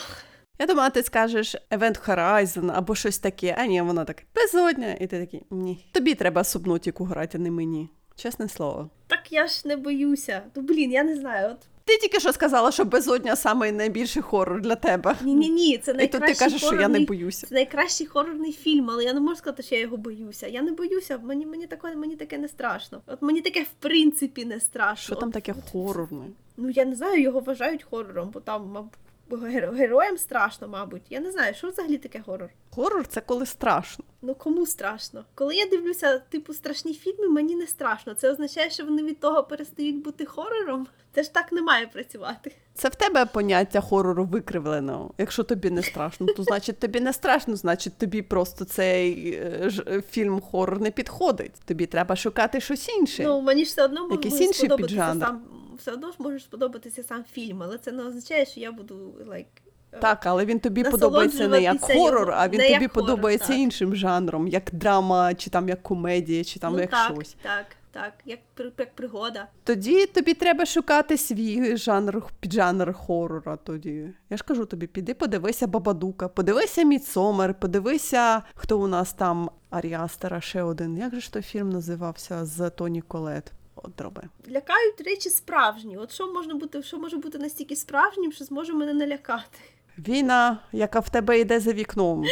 A: Я думала, ти скажеш Event Horizon або щось таке, а ні, вона так безодня, і ти такий ні. Тобі треба субнотіку грати, а не мені. Чесне слово.
B: Так я ж не боюся. Ну блін, я не знаю. От
A: Ти тільки що сказала, що безодня самий найбільший хорор для тебе.
B: ні, ні, ні, це
A: І тут ти кажеш, що я не боюся.
B: Це найкращий хорорний фільм, але я не можу сказати, що я його боюся. Я не боюся, мені, мені, таке, мені таке не страшно. От мені таке в принципі не страшно.
A: Що там таке
B: от-
A: хорорне?
B: Ну я не знаю, його вважають хорором, бо там, мабуть, героям страшно, мабуть. Я не знаю, що взагалі таке хорор.
A: Хорор це коли страшно.
B: Ну кому страшно? Коли я дивлюся, типу, страшні фільми, мені не страшно. Це означає, що вони від того перестають бути хорором. Це ж так не має працювати.
A: Це в тебе поняття хорору викривлено. Якщо тобі не страшно, то значить тобі не страшно, значить тобі просто цей е, ж, е, фільм хорор не підходить. Тобі треба шукати щось інше.
B: Ну мені ж все одно
A: Якийсь інший піджанр.
B: сам. Все одно ж може сподобатися сам фільм, але це не означає, що я буду like, е,
A: Так, але він тобі подобається не як хорор, а він тобі подобається
B: так.
A: іншим жанром, як драма, чи там як комедія, чи там
B: ну,
A: як
B: так,
A: щось.
B: так, так, як, як пригода.
A: Тоді тобі треба шукати свій жанр, піджанр хорора. Тоді я ж кажу тобі, піди подивися Бабадука, подивися Мідсомер, подивися, хто у нас там Аріастера, ще один. Як же ж той фільм називався з Тоні Колет? От дроби.
B: Лякають речі справжні. От що можна бути, що може бути настільки справжнім, що зможе мене налякати.
A: Війна, яка в тебе йде за вікном.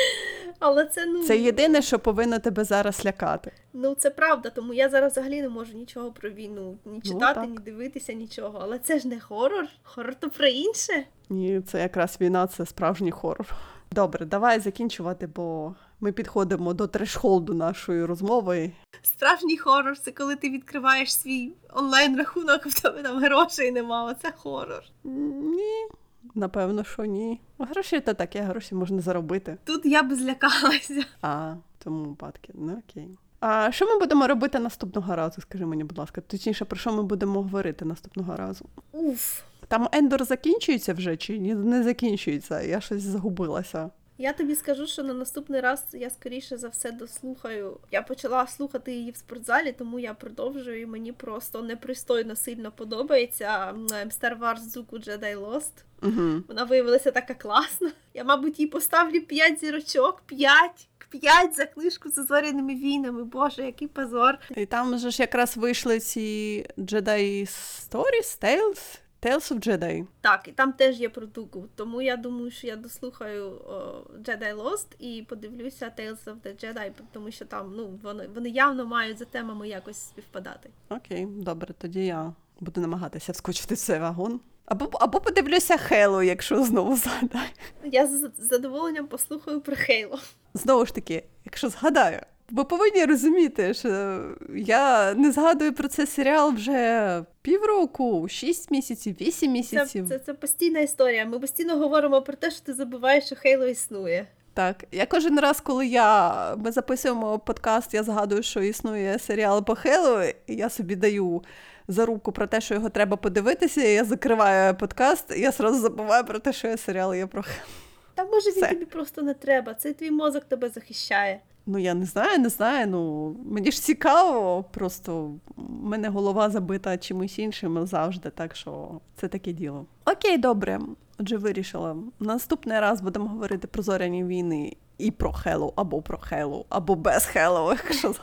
B: Але це ну
A: Це єдине, що повинно тебе зараз лякати.
B: ну це правда, тому я зараз взагалі не можу нічого про війну ні читати,
A: так.
B: ні дивитися, нічого. Але це ж не хорор. Хорор то про інше.
A: Ні, це якраз війна, це справжній хорор. Добре, давай закінчувати, бо ми підходимо до трешхолду нашої розмови.
B: Справжній хорор це коли ти відкриваєш свій онлайн рахунок, а в тебе там грошей нема. Оце хорор.
A: Ні, напевно, що ні. Гроші то таке, гроші можна заробити.
B: Тут я би злякалася.
A: А, тому випадку, ну окей. А що ми будемо робити наступного разу? Скажи мені, будь ласка, точніше, про що ми будемо говорити наступного разу?
B: Уф.
A: Там Ендор закінчується вже чи ні, не закінчується? Я щось загубилася.
B: Я тобі скажу, що на наступний раз я скоріше за все дослухаю. Я почала слухати її в спортзалі, тому я продовжую. і Мені просто непристойно сильно подобається м, Star Wars Zuku Jedi Lost.
A: Угу.
B: Вона виявилася така класна. Я, мабуть, їй поставлю 5 зірочок, 5. 5 за книжку з зоряними війнами. Боже, який позор.
A: І там же ж якраз вийшли ці Jedi Stories, Tales, Tales of Jedi.
B: Так, і там теж є про Дуку. Тому я думаю, що я дослухаю о, Jedi Lost і подивлюся Tales of the Jedi, тому що там ну вони, вони явно мають за темами якось співпадати.
A: Окей, добре, тоді я буду намагатися вскочити в цей вагон. Або, або подивлюся Хело, якщо знову згадаю.
B: Я з задоволенням послухаю про Хейло.
A: Знову ж таки, якщо згадаю. Ви повинні розуміти, що я не згадую про цей серіал вже півроку, шість місяців, вісім місяців.
B: це, це постійна історія. Ми постійно говоримо про те, що ти забуваєш, що Хейло існує.
A: Так, я кожен раз, коли я ми записуємо подкаст, я згадую, що існує серіал по Хелу, і я собі даю зарубку про те, що його треба подивитися, і я закриваю подкаст, і я сразу забуваю про те, що є серіал є про Хелу.
B: Та може він
A: Все.
B: тобі просто не треба. Цей твій мозок тебе захищає.
A: Ну, я не знаю, не знаю. Ну, мені ж цікаво, просто в мене голова забита чимось іншим завжди, так що це таке діло. Окей, добре. Отже, вирішила. Наступний раз будемо говорити про зоряні війни і про Хеллоу, або про Хеллоу, або без Хеллоу, якщо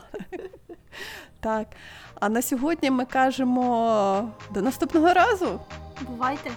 A: [laughs] так. А на сьогодні ми кажемо до наступного разу.
B: Бувайте.